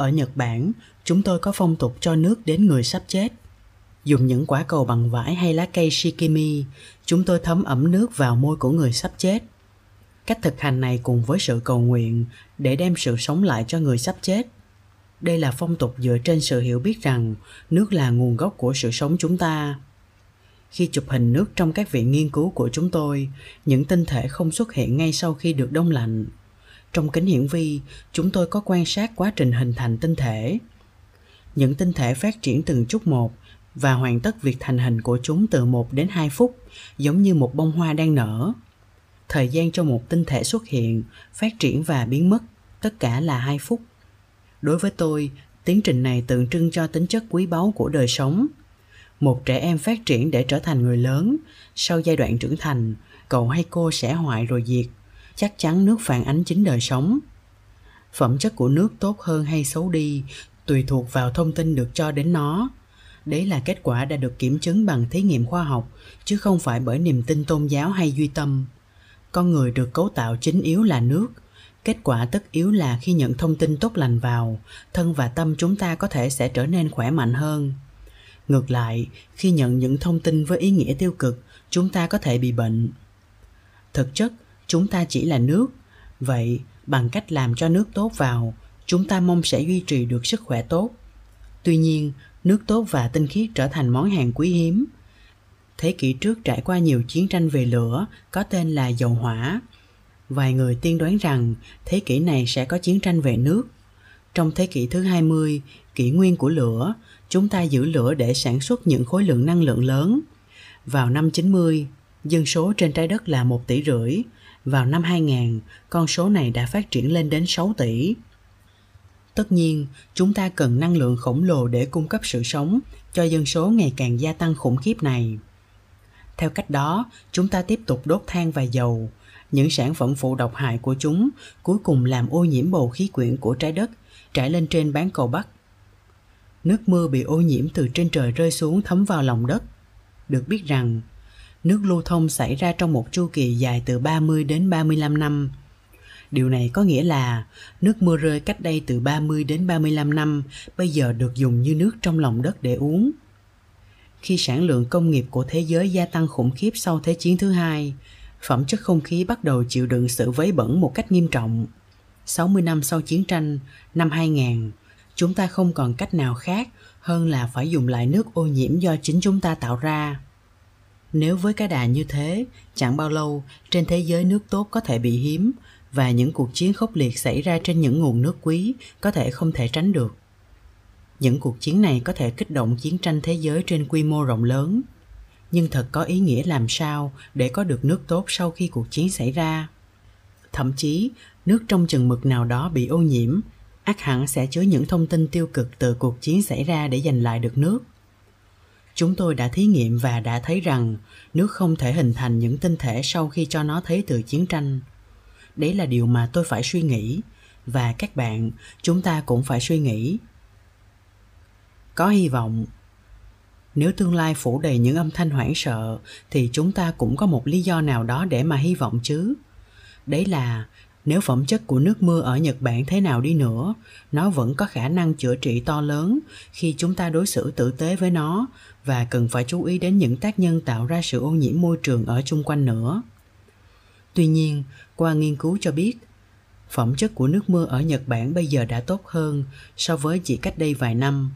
ở Nhật Bản, chúng tôi có phong tục cho nước đến người sắp chết. Dùng những quả cầu bằng vải hay lá cây shikimi, chúng tôi thấm ẩm nước vào môi của người sắp chết. Cách thực hành này cùng với sự cầu nguyện để đem sự sống lại cho người sắp chết. Đây là phong tục dựa trên sự hiểu biết rằng nước là nguồn gốc của sự sống chúng ta. Khi chụp hình nước trong các viện nghiên cứu của chúng tôi, những tinh thể không xuất hiện ngay sau khi được đông lạnh trong kính hiển vi, chúng tôi có quan sát quá trình hình thành tinh thể. Những tinh thể phát triển từng chút một và hoàn tất việc thành hình của chúng từ 1 đến 2 phút, giống như một bông hoa đang nở. Thời gian cho một tinh thể xuất hiện, phát triển và biến mất, tất cả là 2 phút. Đối với tôi, tiến trình này tượng trưng cho tính chất quý báu của đời sống. Một trẻ em phát triển để trở thành người lớn, sau giai đoạn trưởng thành, cậu hay cô sẽ hoại rồi diệt chắc chắn nước phản ánh chính đời sống. Phẩm chất của nước tốt hơn hay xấu đi tùy thuộc vào thông tin được cho đến nó. Đấy là kết quả đã được kiểm chứng bằng thí nghiệm khoa học chứ không phải bởi niềm tin tôn giáo hay duy tâm. Con người được cấu tạo chính yếu là nước kết quả tất yếu là khi nhận thông tin tốt lành vào, thân và tâm chúng ta có thể sẽ trở nên khỏe mạnh hơn. Ngược lại, khi nhận những thông tin với ý nghĩa tiêu cực, chúng ta có thể bị bệnh. Thực chất, chúng ta chỉ là nước. Vậy, bằng cách làm cho nước tốt vào, chúng ta mong sẽ duy trì được sức khỏe tốt. Tuy nhiên, nước tốt và tinh khiết trở thành món hàng quý hiếm. Thế kỷ trước trải qua nhiều chiến tranh về lửa, có tên là dầu hỏa vài người tiên đoán rằng thế kỷ này sẽ có chiến tranh về nước trong thế kỷ thứ 20, kỷ nguyên của lửa, chúng ta giữ lửa để sản xuất những khối lượng năng lượng lớn. Vào năm 90, dân số trên trái đất là 1 tỷ rưỡi, vào năm 2000, con số này đã phát triển lên đến 6 tỷ. Tất nhiên, chúng ta cần năng lượng khổng lồ để cung cấp sự sống cho dân số ngày càng gia tăng khủng khiếp này. Theo cách đó, chúng ta tiếp tục đốt than và dầu. Những sản phẩm phụ độc hại của chúng cuối cùng làm ô nhiễm bầu khí quyển của trái đất trải lên trên bán cầu Bắc. Nước mưa bị ô nhiễm từ trên trời rơi xuống thấm vào lòng đất. Được biết rằng, nước lưu thông xảy ra trong một chu kỳ dài từ 30 đến 35 năm. Điều này có nghĩa là nước mưa rơi cách đây từ 30 đến 35 năm bây giờ được dùng như nước trong lòng đất để uống. Khi sản lượng công nghiệp của thế giới gia tăng khủng khiếp sau Thế chiến thứ hai, phẩm chất không khí bắt đầu chịu đựng sự vấy bẩn một cách nghiêm trọng. 60 năm sau chiến tranh, năm 2000, chúng ta không còn cách nào khác hơn là phải dùng lại nước ô nhiễm do chính chúng ta tạo ra. Nếu với cái đà như thế, chẳng bao lâu trên thế giới nước tốt có thể bị hiếm và những cuộc chiến khốc liệt xảy ra trên những nguồn nước quý có thể không thể tránh được. Những cuộc chiến này có thể kích động chiến tranh thế giới trên quy mô rộng lớn, nhưng thật có ý nghĩa làm sao để có được nước tốt sau khi cuộc chiến xảy ra. Thậm chí, nước trong chừng mực nào đó bị ô nhiễm, ác hẳn sẽ chứa những thông tin tiêu cực từ cuộc chiến xảy ra để giành lại được nước. Chúng tôi đã thí nghiệm và đã thấy rằng nước không thể hình thành những tinh thể sau khi cho nó thấy từ chiến tranh. Đấy là điều mà tôi phải suy nghĩ và các bạn chúng ta cũng phải suy nghĩ. Có hy vọng nếu tương lai phủ đầy những âm thanh hoảng sợ, thì chúng ta cũng có một lý do nào đó để mà hy vọng chứ. Đấy là, nếu phẩm chất của nước mưa ở nhật bản thế nào đi nữa, nó vẫn có khả năng chữa trị to lớn khi chúng ta đối xử tử tế với nó, và cần phải chú ý đến những tác nhân tạo ra sự ô nhiễm môi trường ở chung quanh nữa. Tuy nhiên, qua nghiên cứu cho biết, phẩm chất của nước mưa ở nhật bản bây giờ đã tốt hơn so với chỉ cách đây vài năm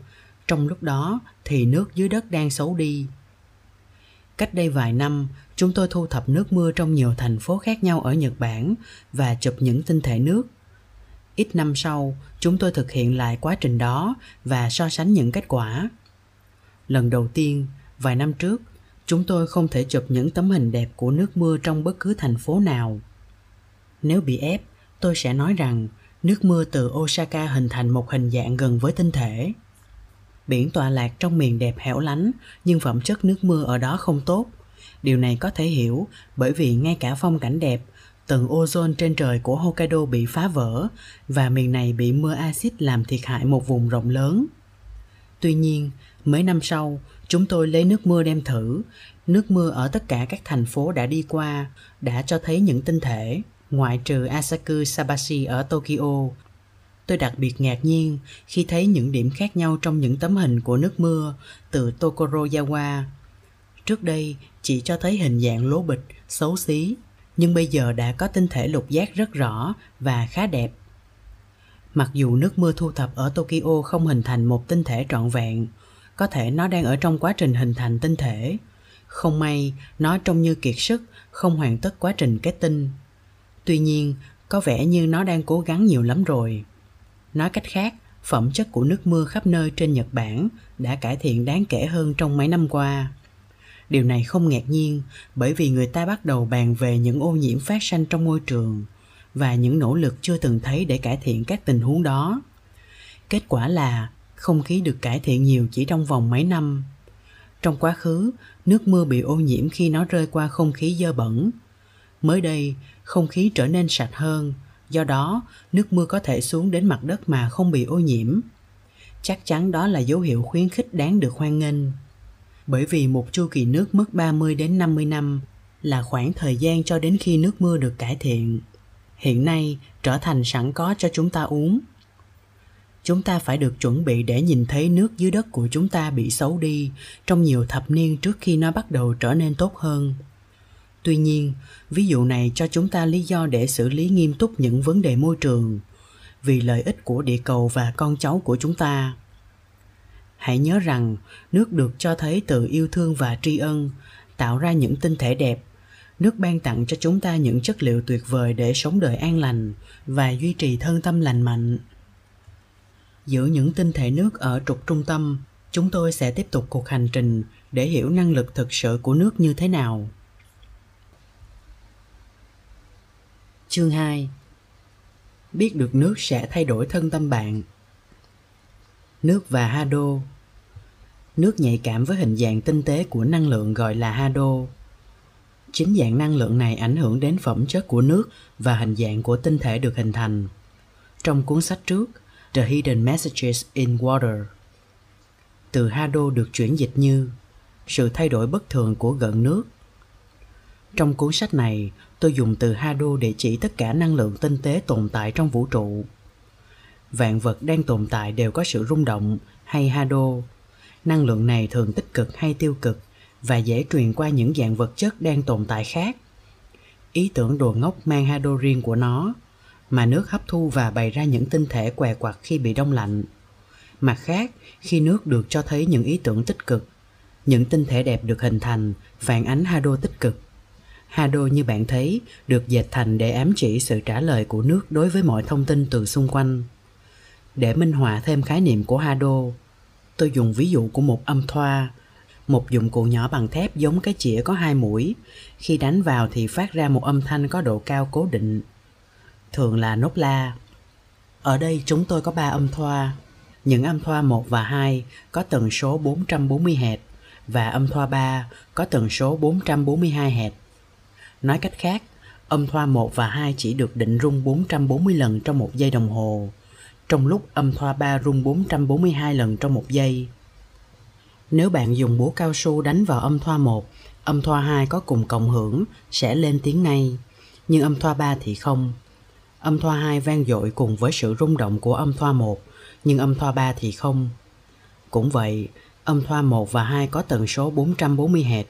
trong lúc đó thì nước dưới đất đang xấu đi. Cách đây vài năm, chúng tôi thu thập nước mưa trong nhiều thành phố khác nhau ở nhật bản và chụp những tinh thể nước. Ít năm sau, chúng tôi thực hiện lại quá trình đó và so sánh những kết quả. Lần đầu tiên, vài năm trước, chúng tôi không thể chụp những tấm hình đẹp của nước mưa trong bất cứ thành phố nào. Nếu bị ép, tôi sẽ nói rằng nước mưa từ osaka hình thành một hình dạng gần với tinh thể biển tọa lạc trong miền đẹp hẻo lánh, nhưng phẩm chất nước mưa ở đó không tốt. Điều này có thể hiểu bởi vì ngay cả phong cảnh đẹp, tầng ozone trên trời của hokkaido bị phá vỡ và miền này bị mưa axit làm thiệt hại một vùng rộng lớn. Tuy nhiên, mấy năm sau, chúng tôi lấy nước mưa đem thử. Nước mưa ở tất cả các thành phố đã đi qua đã cho thấy những tinh thể, ngoại trừ asaku sabashi ở tokyo tôi đặc biệt ngạc nhiên khi thấy những điểm khác nhau trong những tấm hình của nước mưa từ Tokoroyawa. Trước đây chỉ cho thấy hình dạng lố bịch, xấu xí, nhưng bây giờ đã có tinh thể lục giác rất rõ và khá đẹp. Mặc dù nước mưa thu thập ở Tokyo không hình thành một tinh thể trọn vẹn, có thể nó đang ở trong quá trình hình thành tinh thể. Không may, nó trông như kiệt sức, không hoàn tất quá trình kết tinh. Tuy nhiên, có vẻ như nó đang cố gắng nhiều lắm rồi. Nói cách khác, phẩm chất của nước mưa khắp nơi trên Nhật Bản đã cải thiện đáng kể hơn trong mấy năm qua. Điều này không ngạc nhiên bởi vì người ta bắt đầu bàn về những ô nhiễm phát sinh trong môi trường và những nỗ lực chưa từng thấy để cải thiện các tình huống đó. Kết quả là không khí được cải thiện nhiều chỉ trong vòng mấy năm. Trong quá khứ, nước mưa bị ô nhiễm khi nó rơi qua không khí dơ bẩn. Mới đây, không khí trở nên sạch hơn do đó, nước mưa có thể xuống đến mặt đất mà không bị ô nhiễm. Chắc chắn đó là dấu hiệu khuyến khích đáng được hoan nghênh. Bởi vì một chu kỳ nước mất 30 đến 50 năm là khoảng thời gian cho đến khi nước mưa được cải thiện. Hiện nay, trở thành sẵn có cho chúng ta uống. Chúng ta phải được chuẩn bị để nhìn thấy nước dưới đất của chúng ta bị xấu đi trong nhiều thập niên trước khi nó bắt đầu trở nên tốt hơn tuy nhiên, ví dụ này cho chúng ta lý do để xử lý nghiêm túc những vấn đề môi trường. Vì lợi ích của địa cầu và con cháu của chúng ta. Hãy nhớ rằng, nước được cho thấy từ yêu thương và tri ân, tạo ra những tinh thể đẹp. Nước ban tặng cho chúng ta những chất liệu tuyệt vời để sống đời an lành và duy trì thân tâm lành mạnh. Giữ những tinh thể nước ở trục trung tâm, chúng tôi sẽ tiếp tục cuộc hành trình để hiểu năng lực thực sự của nước như thế nào. Chương 2 Biết được nước sẽ thay đổi thân tâm bạn Nước và Hado Nước nhạy cảm với hình dạng tinh tế của năng lượng gọi là Hado. Chính dạng năng lượng này ảnh hưởng đến phẩm chất của nước và hình dạng của tinh thể được hình thành. Trong cuốn sách trước, The Hidden Messages in Water, từ Hado được chuyển dịch như sự thay đổi bất thường của gần nước. Trong cuốn sách này, tôi dùng từ Hado để chỉ tất cả năng lượng tinh tế tồn tại trong vũ trụ. Vạn vật đang tồn tại đều có sự rung động hay Hado. Năng lượng này thường tích cực hay tiêu cực và dễ truyền qua những dạng vật chất đang tồn tại khác. Ý tưởng đồ ngốc mang Hado riêng của nó, mà nước hấp thu và bày ra những tinh thể què quặt khi bị đông lạnh. Mặt khác, khi nước được cho thấy những ý tưởng tích cực, những tinh thể đẹp được hình thành phản ánh Hado tích cực Hado như bạn thấy được dệt thành để ám chỉ sự trả lời của nước đối với mọi thông tin từ xung quanh. Để minh họa thêm khái niệm của Hado, tôi dùng ví dụ của một âm thoa, một dụng cụ nhỏ bằng thép giống cái chĩa có hai mũi. Khi đánh vào thì phát ra một âm thanh có độ cao cố định, thường là nốt la. Ở đây chúng tôi có ba âm thoa. Những âm thoa 1 và 2 có tần số 440 Hz và âm thoa 3 có tần số 442 Hz. Nói cách khác, âm thoa 1 và 2 chỉ được định rung 440 lần trong một giây đồng hồ, trong lúc âm thoa 3 rung 442 lần trong một giây. Nếu bạn dùng búa cao su đánh vào âm thoa 1, âm thoa 2 có cùng cộng hưởng sẽ lên tiếng ngay, nhưng âm thoa 3 thì không. Âm thoa 2 vang dội cùng với sự rung động của âm thoa 1, nhưng âm thoa 3 thì không. Cũng vậy, âm thoa 1 và 2 có tần số 440 Hz,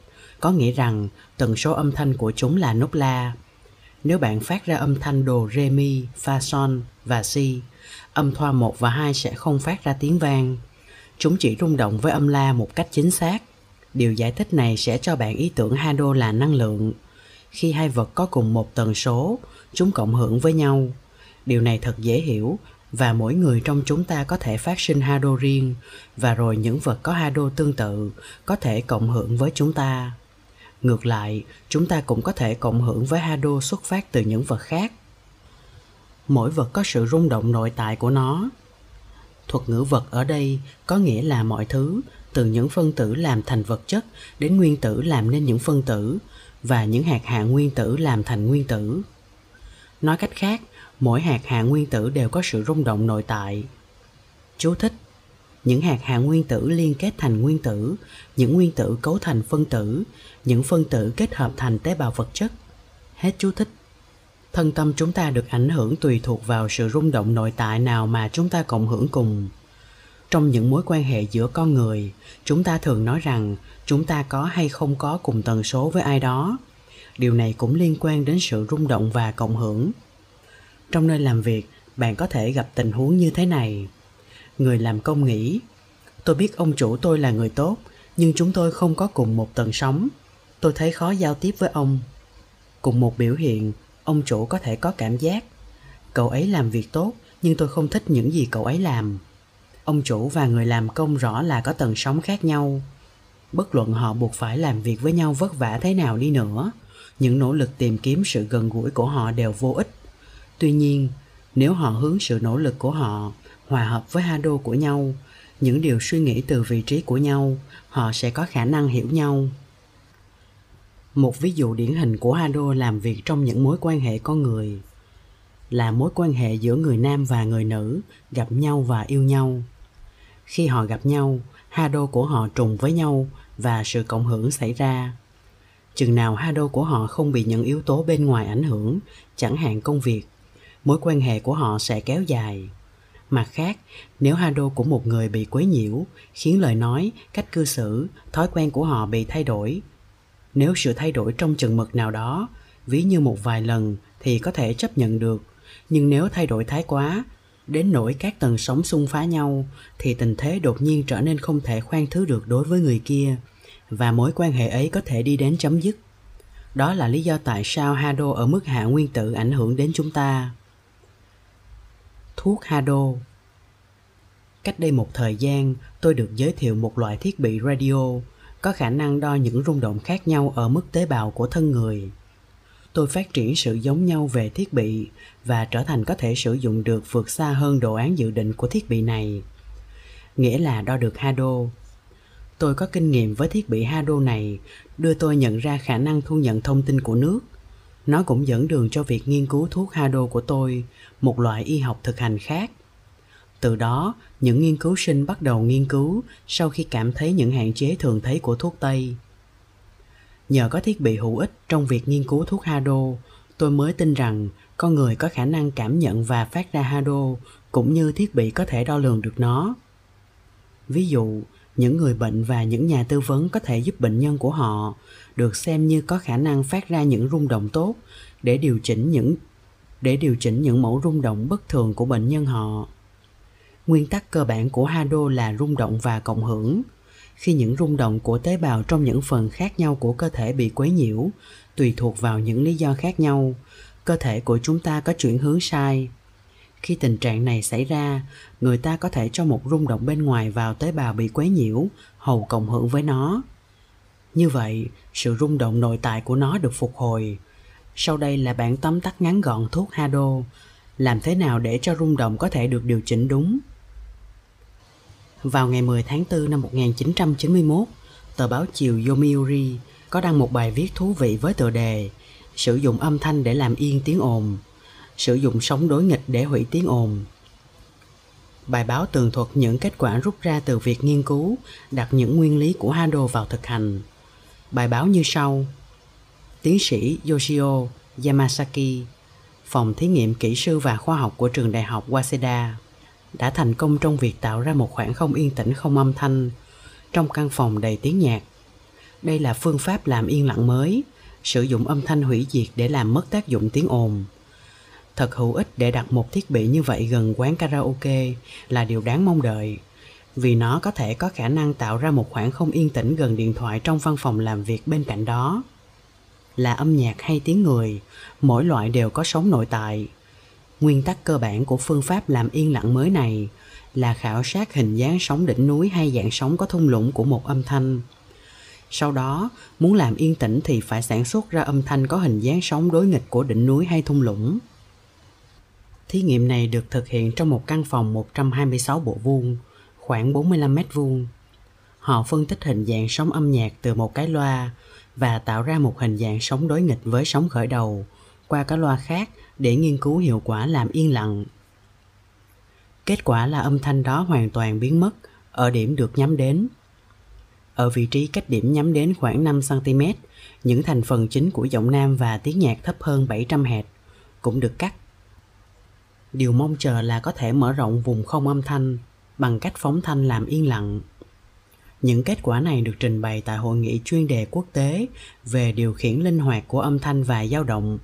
có nghĩa rằng tần số âm thanh của chúng là nốt la. Nếu bạn phát ra âm thanh đồ re mi, fa son và si, âm thoa 1 và 2 sẽ không phát ra tiếng vang. Chúng chỉ rung động với âm la một cách chính xác. Điều giải thích này sẽ cho bạn ý tưởng hai đô là năng lượng. Khi hai vật có cùng một tần số, chúng cộng hưởng với nhau. Điều này thật dễ hiểu và mỗi người trong chúng ta có thể phát sinh Hado riêng và rồi những vật có Hado tương tự có thể cộng hưởng với chúng ta. Ngược lại, chúng ta cũng có thể cộng hưởng với Hado xuất phát từ những vật khác. Mỗi vật có sự rung động nội tại của nó. Thuật ngữ vật ở đây có nghĩa là mọi thứ, từ những phân tử làm thành vật chất đến nguyên tử làm nên những phân tử và những hạt hạ nguyên tử làm thành nguyên tử. Nói cách khác, mỗi hạt hạ nguyên tử đều có sự rung động nội tại. Chú thích những hạt hạ nguyên tử liên kết thành nguyên tử, những nguyên tử cấu thành phân tử, những phân tử kết hợp thành tế bào vật chất. Hết chú thích. Thân tâm chúng ta được ảnh hưởng tùy thuộc vào sự rung động nội tại nào mà chúng ta cộng hưởng cùng. Trong những mối quan hệ giữa con người, chúng ta thường nói rằng chúng ta có hay không có cùng tần số với ai đó. Điều này cũng liên quan đến sự rung động và cộng hưởng. Trong nơi làm việc, bạn có thể gặp tình huống như thế này người làm công nghĩ tôi biết ông chủ tôi là người tốt nhưng chúng tôi không có cùng một tầng sóng tôi thấy khó giao tiếp với ông. Cùng một biểu hiện ông chủ có thể có cảm giác. Cậu ấy làm việc tốt nhưng tôi không thích những gì cậu ấy làm. Ông chủ và người làm công rõ là có tầng sống khác nhau. Bất luận họ buộc phải làm việc với nhau vất vả thế nào đi nữa những nỗ lực tìm kiếm sự gần gũi của họ đều vô ích. Tuy nhiên nếu họ hướng sự nỗ lực của họ hòa hợp với Hado của nhau, những điều suy nghĩ từ vị trí của nhau, họ sẽ có khả năng hiểu nhau. Một ví dụ điển hình của Hado làm việc trong những mối quan hệ con người là mối quan hệ giữa người nam và người nữ gặp nhau và yêu nhau. Khi họ gặp nhau, Hado của họ trùng với nhau và sự cộng hưởng xảy ra. Chừng nào Hado của họ không bị những yếu tố bên ngoài ảnh hưởng, chẳng hạn công việc, mối quan hệ của họ sẽ kéo dài. Mặt khác, nếu Hado của một người bị quấy nhiễu, khiến lời nói, cách cư xử, thói quen của họ bị thay đổi. Nếu sự thay đổi trong chừng mực nào đó, ví như một vài lần thì có thể chấp nhận được, nhưng nếu thay đổi thái quá, đến nỗi các tầng sóng xung phá nhau thì tình thế đột nhiên trở nên không thể khoan thứ được đối với người kia và mối quan hệ ấy có thể đi đến chấm dứt. Đó là lý do tại sao Hado ở mức hạ nguyên tử ảnh hưởng đến chúng ta thuốc Hado. Cách đây một thời gian, tôi được giới thiệu một loại thiết bị radio có khả năng đo những rung động khác nhau ở mức tế bào của thân người. Tôi phát triển sự giống nhau về thiết bị và trở thành có thể sử dụng được vượt xa hơn đồ án dự định của thiết bị này. Nghĩa là đo được Hado. Tôi có kinh nghiệm với thiết bị Hado này, đưa tôi nhận ra khả năng thu nhận thông tin của nước nó cũng dẫn đường cho việc nghiên cứu thuốc Hado của tôi, một loại y học thực hành khác. Từ đó, những nghiên cứu sinh bắt đầu nghiên cứu sau khi cảm thấy những hạn chế thường thấy của thuốc Tây. Nhờ có thiết bị hữu ích trong việc nghiên cứu thuốc Hado, tôi mới tin rằng con người có khả năng cảm nhận và phát ra Hado cũng như thiết bị có thể đo lường được nó. Ví dụ, những người bệnh và những nhà tư vấn có thể giúp bệnh nhân của họ được xem như có khả năng phát ra những rung động tốt để điều chỉnh những để điều chỉnh những mẫu rung động bất thường của bệnh nhân họ. Nguyên tắc cơ bản của Hado là rung động và cộng hưởng. Khi những rung động của tế bào trong những phần khác nhau của cơ thể bị quấy nhiễu, tùy thuộc vào những lý do khác nhau, cơ thể của chúng ta có chuyển hướng sai. Khi tình trạng này xảy ra, người ta có thể cho một rung động bên ngoài vào tế bào bị quấy nhiễu, hầu cộng hưởng với nó. Như vậy, sự rung động nội tại của nó được phục hồi. Sau đây là bản tóm tắt ngắn gọn thuốc Hado. Làm thế nào để cho rung động có thể được điều chỉnh đúng? Vào ngày 10 tháng 4 năm 1991, tờ báo chiều Yomiuri có đăng một bài viết thú vị với tựa đề Sử dụng âm thanh để làm yên tiếng ồn, sử dụng sóng đối nghịch để hủy tiếng ồn. Bài báo tường thuật những kết quả rút ra từ việc nghiên cứu, đặt những nguyên lý của Hado vào thực hành. Bài báo như sau. Tiến sĩ Yoshio Yamasaki, phòng thí nghiệm kỹ sư và khoa học của trường đại học Waseda, đã thành công trong việc tạo ra một khoảng không yên tĩnh không âm thanh trong căn phòng đầy tiếng nhạc. Đây là phương pháp làm yên lặng mới, sử dụng âm thanh hủy diệt để làm mất tác dụng tiếng ồn. Thật hữu ích để đặt một thiết bị như vậy gần quán karaoke là điều đáng mong đợi, vì nó có thể có khả năng tạo ra một khoảng không yên tĩnh gần điện thoại trong văn phòng làm việc bên cạnh đó. Là âm nhạc hay tiếng người, mỗi loại đều có sống nội tại. Nguyên tắc cơ bản của phương pháp làm yên lặng mới này là khảo sát hình dáng sóng đỉnh núi hay dạng sóng có thung lũng của một âm thanh. Sau đó, muốn làm yên tĩnh thì phải sản xuất ra âm thanh có hình dáng sóng đối nghịch của đỉnh núi hay thung lũng. Thí nghiệm này được thực hiện trong một căn phòng 126 bộ vuông, khoảng 45 mét vuông. Họ phân tích hình dạng sóng âm nhạc từ một cái loa và tạo ra một hình dạng sóng đối nghịch với sóng khởi đầu qua các loa khác để nghiên cứu hiệu quả làm yên lặng. Kết quả là âm thanh đó hoàn toàn biến mất ở điểm được nhắm đến. Ở vị trí cách điểm nhắm đến khoảng 5 cm, những thành phần chính của giọng nam và tiếng nhạc thấp hơn 700 Hz cũng được cắt. Điều mong chờ là có thể mở rộng vùng không âm thanh bằng cách phóng thanh làm yên lặng. Những kết quả này được trình bày tại hội nghị chuyên đề quốc tế về điều khiển linh hoạt của âm thanh và dao động,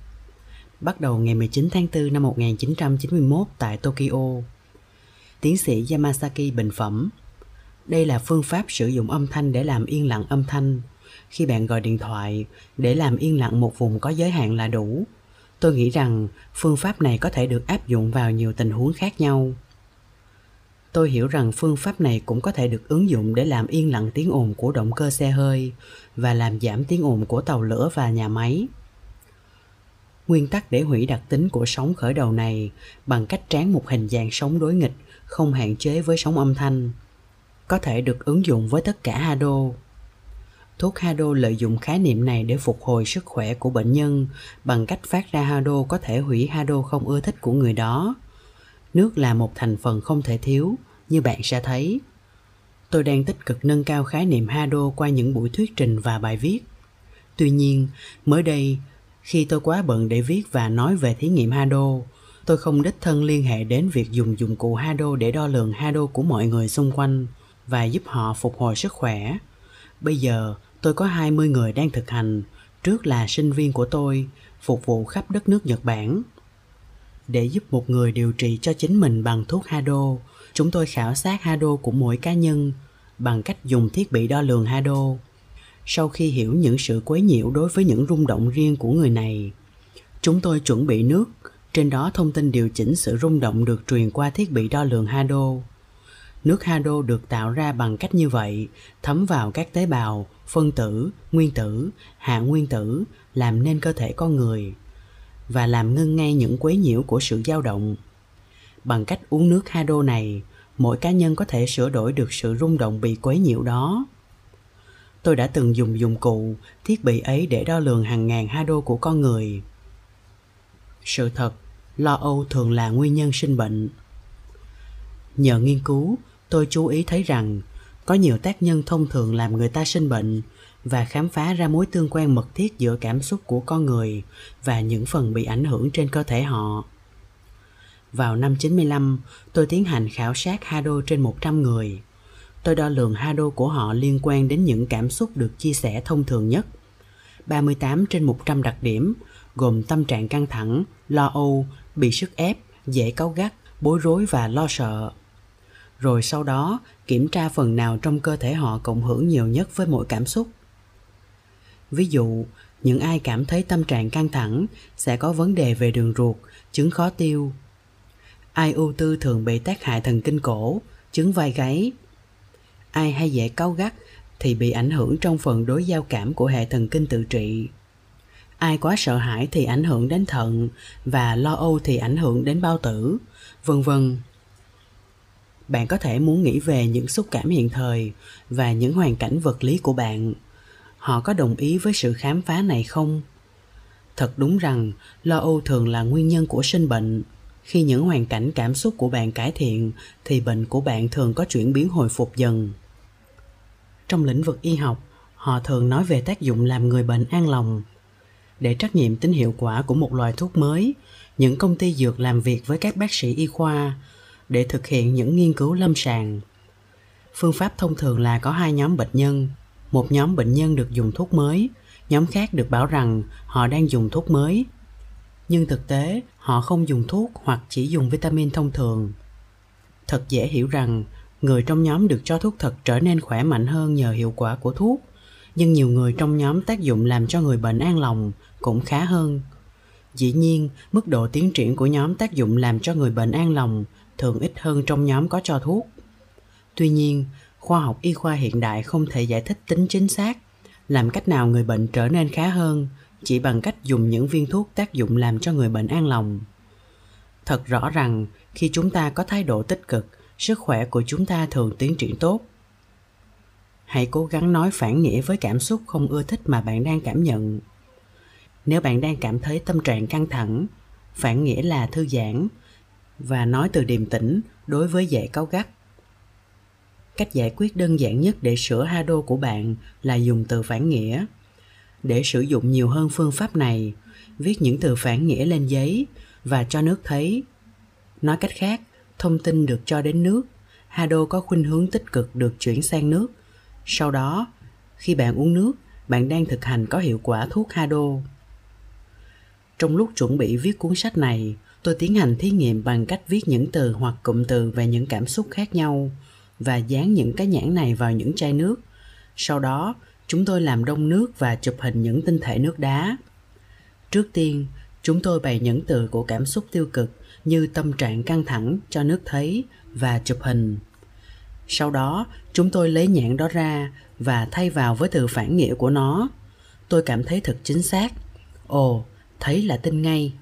bắt đầu ngày 19 tháng 4 năm 1991 tại Tokyo. Tiến sĩ Yamasaki bình phẩm, đây là phương pháp sử dụng âm thanh để làm yên lặng âm thanh. Khi bạn gọi điện thoại, để làm yên lặng một vùng có giới hạn là đủ. Tôi nghĩ rằng phương pháp này có thể được áp dụng vào nhiều tình huống khác nhau tôi hiểu rằng phương pháp này cũng có thể được ứng dụng để làm yên lặng tiếng ồn của động cơ xe hơi và làm giảm tiếng ồn của tàu lửa và nhà máy nguyên tắc để hủy đặc tính của sóng khởi đầu này bằng cách tráng một hình dạng sóng đối nghịch, không hạn chế với sóng âm thanh, có thể được ứng dụng với tất cả hado. Thuốc hado lợi dụng khái niệm này để phục hồi sức khỏe của bệnh nhân bằng cách phát ra hado có thể hủy hado không ưa thích của người đó. Nước là một thành phần không thể thiếu, như bạn sẽ thấy. Tôi đang tích cực nâng cao khái niệm hado qua những buổi thuyết trình và bài viết. Tuy nhiên, mới đây khi tôi quá bận để viết và nói về thí nghiệm hado tôi không đích thân liên hệ đến việc dùng dụng cụ hado để đo lường hado của mọi người xung quanh và giúp họ phục hồi sức khỏe bây giờ tôi có 20 người đang thực hành trước là sinh viên của tôi phục vụ khắp đất nước Nhật Bản để giúp một người điều trị cho chính mình bằng thuốc Hado, chúng tôi khảo sát Hado của mỗi cá nhân bằng cách dùng thiết bị đo lường Hado. Sau khi hiểu những sự quấy nhiễu đối với những rung động riêng của người này, chúng tôi chuẩn bị nước, trên đó thông tin điều chỉnh sự rung động được truyền qua thiết bị đo lường Hado. Nước Hado được tạo ra bằng cách như vậy, thấm vào các tế bào, phân tử, nguyên tử, hạ nguyên tử, làm nên cơ thể con người và làm ngưng ngay những quấy nhiễu của sự dao động. Bằng cách uống nước hado này, mỗi cá nhân có thể sửa đổi được sự rung động bị quấy nhiễu đó. Tôi đã từng dùng dụng cụ, thiết bị ấy để đo lường hàng ngàn ha đô của con người. Sự thật, lo âu thường là nguyên nhân sinh bệnh. Nhờ nghiên cứu, tôi chú ý thấy rằng có nhiều tác nhân thông thường làm người ta sinh bệnh và khám phá ra mối tương quan mật thiết giữa cảm xúc của con người và những phần bị ảnh hưởng trên cơ thể họ. Vào năm 95, tôi tiến hành khảo sát Hado trên 100 người. Tôi đo lường Hado của họ liên quan đến những cảm xúc được chia sẻ thông thường nhất. 38 trên 100 đặc điểm, gồm tâm trạng căng thẳng, lo âu, bị sức ép, dễ cáu gắt, bối rối và lo sợ. Rồi sau đó kiểm tra phần nào trong cơ thể họ cộng hưởng nhiều nhất với mỗi cảm xúc. Ví dụ những ai cảm thấy tâm trạng căng thẳng sẽ có vấn đề về đường ruột chứng khó tiêu. Ai ưu tư thường bị tác hại thần kinh cổ chứng vai gáy ai hay dễ cáu gắt thì bị ảnh hưởng trong phần đối giao cảm của hệ thần kinh tự trị. Ai quá sợ hãi thì ảnh hưởng đến thận và lo âu thì ảnh hưởng đến bao tử, vân vân. Bạn có thể muốn nghĩ về những xúc cảm hiện thời và những hoàn cảnh vật lý của bạn. Họ có đồng ý với sự khám phá này không? Thật đúng rằng, lo âu thường là nguyên nhân của sinh bệnh. Khi những hoàn cảnh cảm xúc của bạn cải thiện thì bệnh của bạn thường có chuyển biến hồi phục dần trong lĩnh vực y học, họ thường nói về tác dụng làm người bệnh an lòng. Để trách nhiệm tính hiệu quả của một loại thuốc mới, những công ty dược làm việc với các bác sĩ y khoa để thực hiện những nghiên cứu lâm sàng. Phương pháp thông thường là có hai nhóm bệnh nhân. Một nhóm bệnh nhân được dùng thuốc mới, nhóm khác được bảo rằng họ đang dùng thuốc mới. Nhưng thực tế, họ không dùng thuốc hoặc chỉ dùng vitamin thông thường. Thật dễ hiểu rằng người trong nhóm được cho thuốc thật trở nên khỏe mạnh hơn nhờ hiệu quả của thuốc. Nhưng nhiều người trong nhóm tác dụng làm cho người bệnh an lòng cũng khá hơn. Dĩ nhiên, mức độ tiến triển của nhóm tác dụng làm cho người bệnh an lòng thường ít hơn trong nhóm có cho thuốc. Tuy nhiên, khoa học y khoa hiện đại không thể giải thích tính chính xác làm cách nào người bệnh trở nên khá hơn chỉ bằng cách dùng những viên thuốc tác dụng làm cho người bệnh an lòng. Thật rõ rằng khi chúng ta có thái độ tích cực sức khỏe của chúng ta thường tiến triển tốt. Hãy cố gắng nói phản nghĩa với cảm xúc không ưa thích mà bạn đang cảm nhận. Nếu bạn đang cảm thấy tâm trạng căng thẳng, phản nghĩa là thư giãn và nói từ điềm tĩnh đối với dễ cáu gắt. Cách giải quyết đơn giản nhất để sửa ha đô của bạn là dùng từ phản nghĩa. Để sử dụng nhiều hơn phương pháp này, viết những từ phản nghĩa lên giấy và cho nước thấy. Nói cách khác thông tin được cho đến nước. Hado có khuynh hướng tích cực được chuyển sang nước. Sau đó, khi bạn uống nước, bạn đang thực hành có hiệu quả thuốc hado. Trong lúc chuẩn bị viết cuốn sách này, tôi tiến hành thí nghiệm bằng cách viết những từ hoặc cụm từ về những cảm xúc khác nhau và dán những cái nhãn này vào những chai nước. Sau đó, chúng tôi làm đông nước và chụp hình những tinh thể nước đá. Trước tiên, chúng tôi bày những từ của cảm xúc tiêu cực như tâm trạng căng thẳng cho nước thấy và chụp hình sau đó, chúng tôi lấy nhãn đó ra và thay vào với từ phản nghĩa của nó tôi cảm thấy thật chính xác ồ, thấy là tin ngay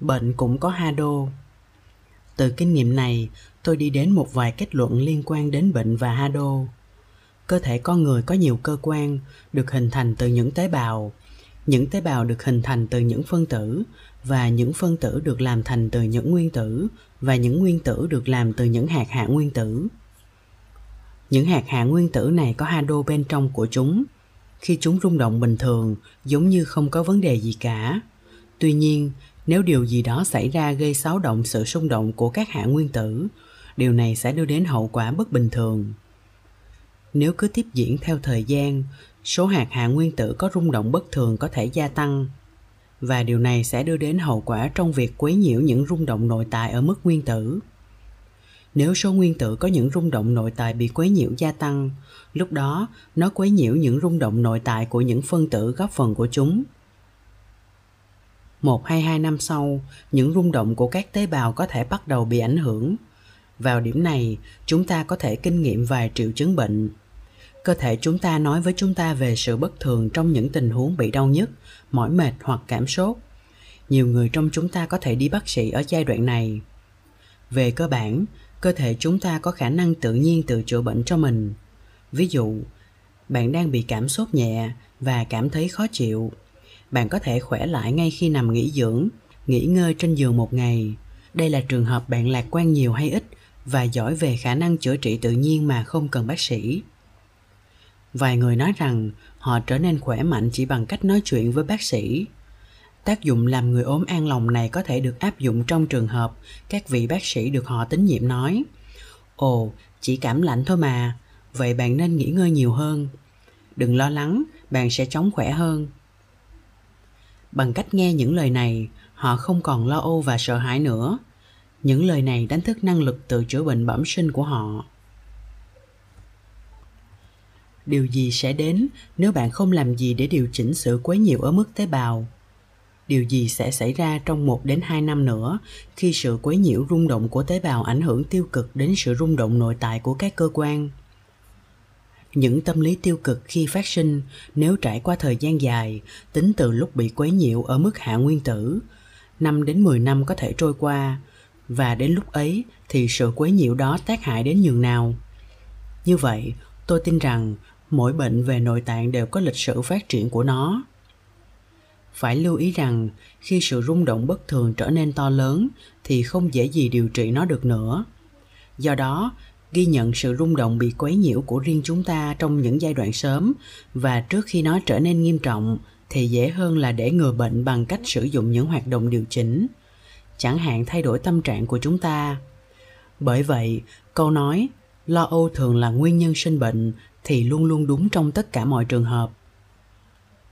bệnh cũng có ha đô. từ kinh nghiệm này, tôi đi đến một vài kết luận liên quan đến bệnh và ha đô. cơ thể con người có nhiều cơ quan, được hình thành từ những tế bào những tế bào được hình thành từ những phân tử và những phân tử được làm thành từ những nguyên tử và những nguyên tử được làm từ những hạt hạ nguyên tử. Những hạt hạ nguyên tử này có hado bên trong của chúng. Khi chúng rung động bình thường, giống như không có vấn đề gì cả. Tuy nhiên, nếu điều gì đó xảy ra gây xáo động sự xung động của các hạ nguyên tử, điều này sẽ đưa đến hậu quả bất bình thường. Nếu cứ tiếp diễn theo thời gian số hạt hạ nguyên tử có rung động bất thường có thể gia tăng. Và điều này sẽ đưa đến hậu quả trong việc quấy nhiễu những rung động nội tại ở mức nguyên tử. Nếu số nguyên tử có những rung động nội tại bị quấy nhiễu gia tăng, lúc đó nó quấy nhiễu những rung động nội tại của những phân tử góp phần của chúng. Một hay hai, năm sau, những rung động của các tế bào có thể bắt đầu bị ảnh hưởng. Vào điểm này, chúng ta có thể kinh nghiệm vài triệu chứng bệnh cơ thể chúng ta nói với chúng ta về sự bất thường trong những tình huống bị đau nhức, mỏi mệt hoặc cảm sốt. Nhiều người trong chúng ta có thể đi bác sĩ ở giai đoạn này. Về cơ bản, cơ thể chúng ta có khả năng tự nhiên tự chữa bệnh cho mình. Ví dụ, bạn đang bị cảm sốt nhẹ và cảm thấy khó chịu. Bạn có thể khỏe lại ngay khi nằm nghỉ dưỡng, nghỉ ngơi trên giường một ngày. Đây là trường hợp bạn lạc quan nhiều hay ít và giỏi về khả năng chữa trị tự nhiên mà không cần bác sĩ vài người nói rằng họ trở nên khỏe mạnh chỉ bằng cách nói chuyện với bác sĩ. Tác dụng làm người ốm an lòng này có thể được áp dụng trong trường hợp các vị bác sĩ được họ tín nhiệm nói. Ồ, chỉ cảm lạnh thôi mà. Vậy bạn nên nghỉ ngơi nhiều hơn. Đừng lo lắng, bạn sẽ chóng khỏe hơn. Bằng cách nghe những lời này, họ không còn lo âu và sợ hãi nữa. Những lời này đánh thức năng lực tự chữa bệnh bẩm sinh của họ điều gì sẽ đến nếu bạn không làm gì để điều chỉnh sự quấy nhiễu ở mức tế bào? Điều gì sẽ xảy ra trong 1 đến 2 năm nữa khi sự quấy nhiễu rung động của tế bào ảnh hưởng tiêu cực đến sự rung động nội tại của các cơ quan? Những tâm lý tiêu cực khi phát sinh nếu trải qua thời gian dài, tính từ lúc bị quấy nhiễu ở mức hạ nguyên tử 5 đến 10 năm có thể trôi qua, và đến lúc ấy thì sự quấy nhiễu đó tác hại đến nhường nào? Như vậy, tôi tin rằng mỗi bệnh về nội tạng đều có lịch sử phát triển của nó. Phải lưu ý rằng, khi sự rung động bất thường trở nên to lớn thì không dễ gì điều trị nó được nữa. Do đó, ghi nhận sự rung động bị quấy nhiễu của riêng chúng ta trong những giai đoạn sớm và trước khi nó trở nên nghiêm trọng thì dễ hơn là để ngừa bệnh bằng cách sử dụng những hoạt động điều chỉnh. Chẳng hạn thay đổi tâm trạng của chúng ta. Bởi vậy, câu nói lo âu thường là nguyên nhân sinh bệnh thì luôn luôn đúng trong tất cả mọi trường hợp.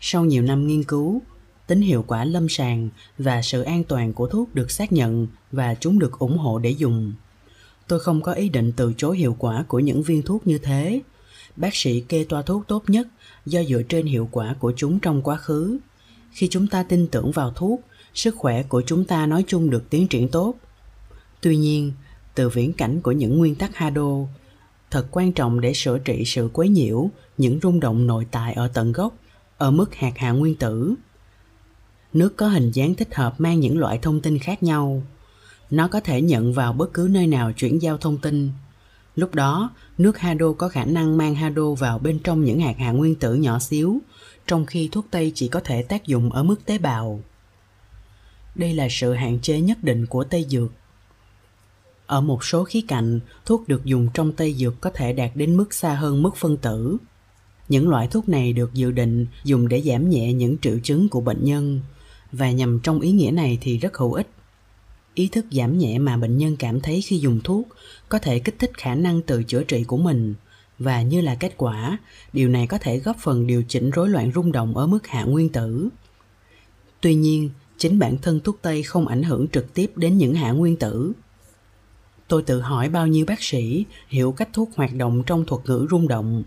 Sau nhiều năm nghiên cứu, tính hiệu quả lâm sàng và sự an toàn của thuốc được xác nhận và chúng được ủng hộ để dùng. Tôi không có ý định từ chối hiệu quả của những viên thuốc như thế. Bác sĩ kê toa thuốc tốt nhất do dựa trên hiệu quả của chúng trong quá khứ. Khi chúng ta tin tưởng vào thuốc, sức khỏe của chúng ta nói chung được tiến triển tốt. Tuy nhiên, từ viễn cảnh của những nguyên tắc hado thật quan trọng để sửa trị sự quấy nhiễu, những rung động nội tại ở tận gốc, ở mức hạt hạ nguyên tử. Nước có hình dáng thích hợp mang những loại thông tin khác nhau. Nó có thể nhận vào bất cứ nơi nào chuyển giao thông tin. Lúc đó, nước hado có khả năng mang hado vào bên trong những hạt hạ nguyên tử nhỏ xíu, trong khi thuốc tây chỉ có thể tác dụng ở mức tế bào. Đây là sự hạn chế nhất định của tây dược ở một số khía cạnh thuốc được dùng trong tây dược có thể đạt đến mức xa hơn mức phân tử. Những loại thuốc này được dự định dùng để giảm nhẹ những triệu chứng của bệnh nhân, và nhằm trong ý nghĩa này thì rất hữu ích. Ý thức giảm nhẹ mà bệnh nhân cảm thấy khi dùng thuốc có thể kích thích khả năng tự chữa trị của mình, và như là kết quả, điều này có thể góp phần điều chỉnh rối loạn rung động ở mức hạ nguyên tử. Tuy nhiên, chính bản thân thuốc tây không ảnh hưởng trực tiếp đến những hạ nguyên tử tôi tự hỏi bao nhiêu bác sĩ hiểu cách thuốc hoạt động trong thuật ngữ rung động.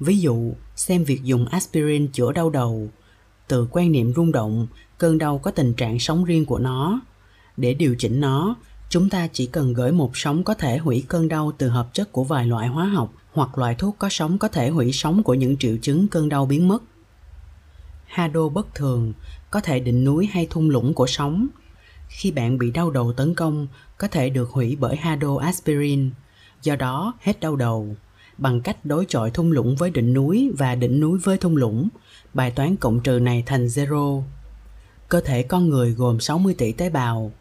Ví dụ, xem việc dùng aspirin chữa đau đầu. Từ quan niệm rung động, cơn đau có tình trạng sống riêng của nó. Để điều chỉnh nó, chúng ta chỉ cần gửi một sóng có thể hủy cơn đau từ hợp chất của vài loại hóa học hoặc loại thuốc có sóng có thể hủy sóng của những triệu chứng cơn đau biến mất. Hado bất thường, có thể đỉnh núi hay thung lũng của sóng. Khi bạn bị đau đầu tấn công có thể được hủy bởi hado aspirin do đó, hết đau đầu. Bằng cách đối chọi thung lũng với đỉnh núi và đỉnh núi với thung lũng, bài toán cộng trừ này thành zero. Cơ thể con người gồm 60 tỷ tế bào.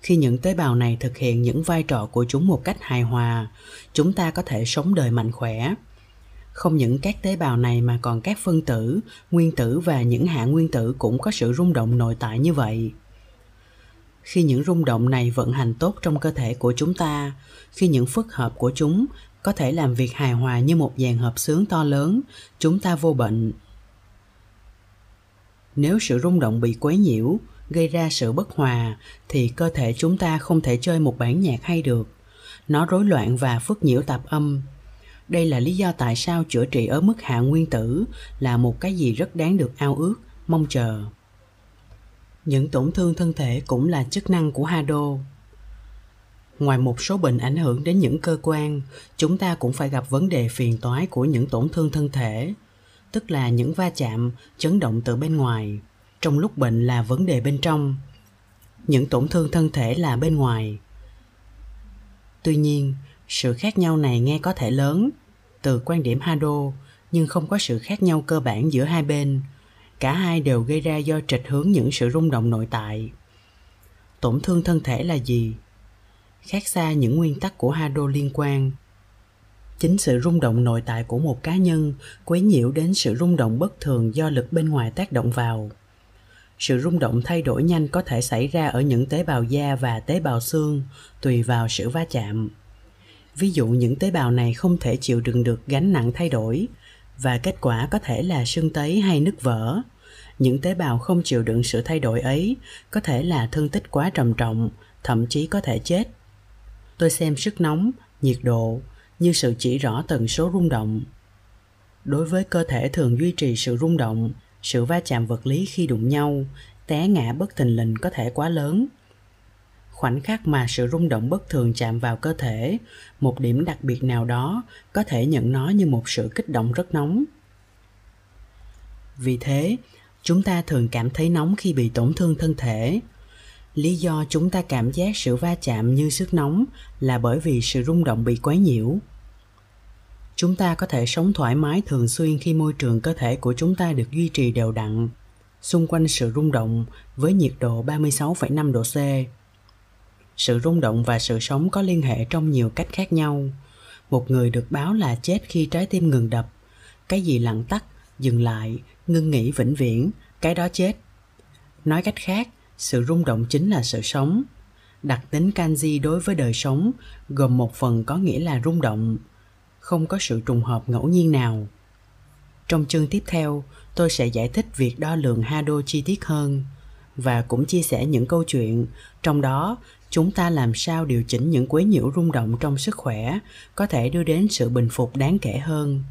Khi những tế bào này thực hiện những vai trò của chúng một cách hài hòa, chúng ta có thể sống đời mạnh khỏe. Không những các tế bào này mà còn các phân tử, nguyên tử và những hạ nguyên tử cũng có sự rung động nội tại như vậy khi những rung động này vận hành tốt trong cơ thể của chúng ta, khi những phức hợp của chúng có thể làm việc hài hòa như một dàn hợp xướng to lớn, chúng ta vô bệnh. Nếu sự rung động bị quấy nhiễu, gây ra sự bất hòa, thì cơ thể chúng ta không thể chơi một bản nhạc hay được. Nó rối loạn và phức nhiễu tạp âm. Đây là lý do tại sao chữa trị ở mức hạ nguyên tử là một cái gì rất đáng được ao ước, mong chờ những tổn thương thân thể cũng là chức năng của hado. Ngoài một số bệnh ảnh hưởng đến những cơ quan, chúng ta cũng phải gặp vấn đề phiền toái của những tổn thương thân thể, tức là những va chạm, chấn động từ bên ngoài. Trong lúc bệnh là vấn đề bên trong, những tổn thương thân thể là bên ngoài. Tuy nhiên, sự khác nhau này nghe có thể lớn từ quan điểm hado, nhưng không có sự khác nhau cơ bản giữa hai bên cả hai đều gây ra do trịch hướng những sự rung động nội tại. Tổn thương thân thể là gì? Khác xa những nguyên tắc của hado liên quan. Chính sự rung động nội tại của một cá nhân quấy nhiễu đến sự rung động bất thường do lực bên ngoài tác động vào. Sự rung động thay đổi nhanh có thể xảy ra ở những tế bào da và tế bào xương, tùy vào sự va chạm. Ví dụ những tế bào này không thể chịu đựng được gánh nặng thay đổi và kết quả có thể là sưng tấy hay nứt vỡ. Những tế bào không chịu đựng sự thay đổi ấy có thể là thương tích quá trầm trọng, thậm chí có thể chết. Tôi xem sức nóng, nhiệt độ như sự chỉ rõ tần số rung động. Đối với cơ thể thường duy trì sự rung động, sự va chạm vật lý khi đụng nhau, té ngã bất thình lình có thể quá lớn khoảnh khắc mà sự rung động bất thường chạm vào cơ thể một điểm đặc biệt nào đó có thể nhận nó như một sự kích động rất nóng. Vì thế chúng ta thường cảm thấy nóng khi bị tổn thương thân thể. Lý do chúng ta cảm giác sự va chạm như sức nóng là bởi vì sự rung động bị quấy nhiễu. Chúng ta có thể sống thoải mái thường xuyên khi môi trường cơ thể của chúng ta được duy trì đều đặn xung quanh sự rung động với nhiệt độ 36,5 độ C. Sự rung động và sự sống có liên hệ trong nhiều cách khác nhau. Một người được báo là chết khi trái tim ngừng đập, cái gì lặng tắt, dừng lại, ngưng nghỉ vĩnh viễn, cái đó chết. Nói cách khác, sự rung động chính là sự sống. Đặc tính kanji đối với đời sống gồm một phần có nghĩa là rung động, không có sự trùng hợp ngẫu nhiên nào. Trong chương tiếp theo, tôi sẽ giải thích việc đo lường Hado chi tiết hơn và cũng chia sẻ những câu chuyện, trong đó chúng ta làm sao điều chỉnh những quấy nhiễu rung động trong sức khỏe có thể đưa đến sự bình phục đáng kể hơn.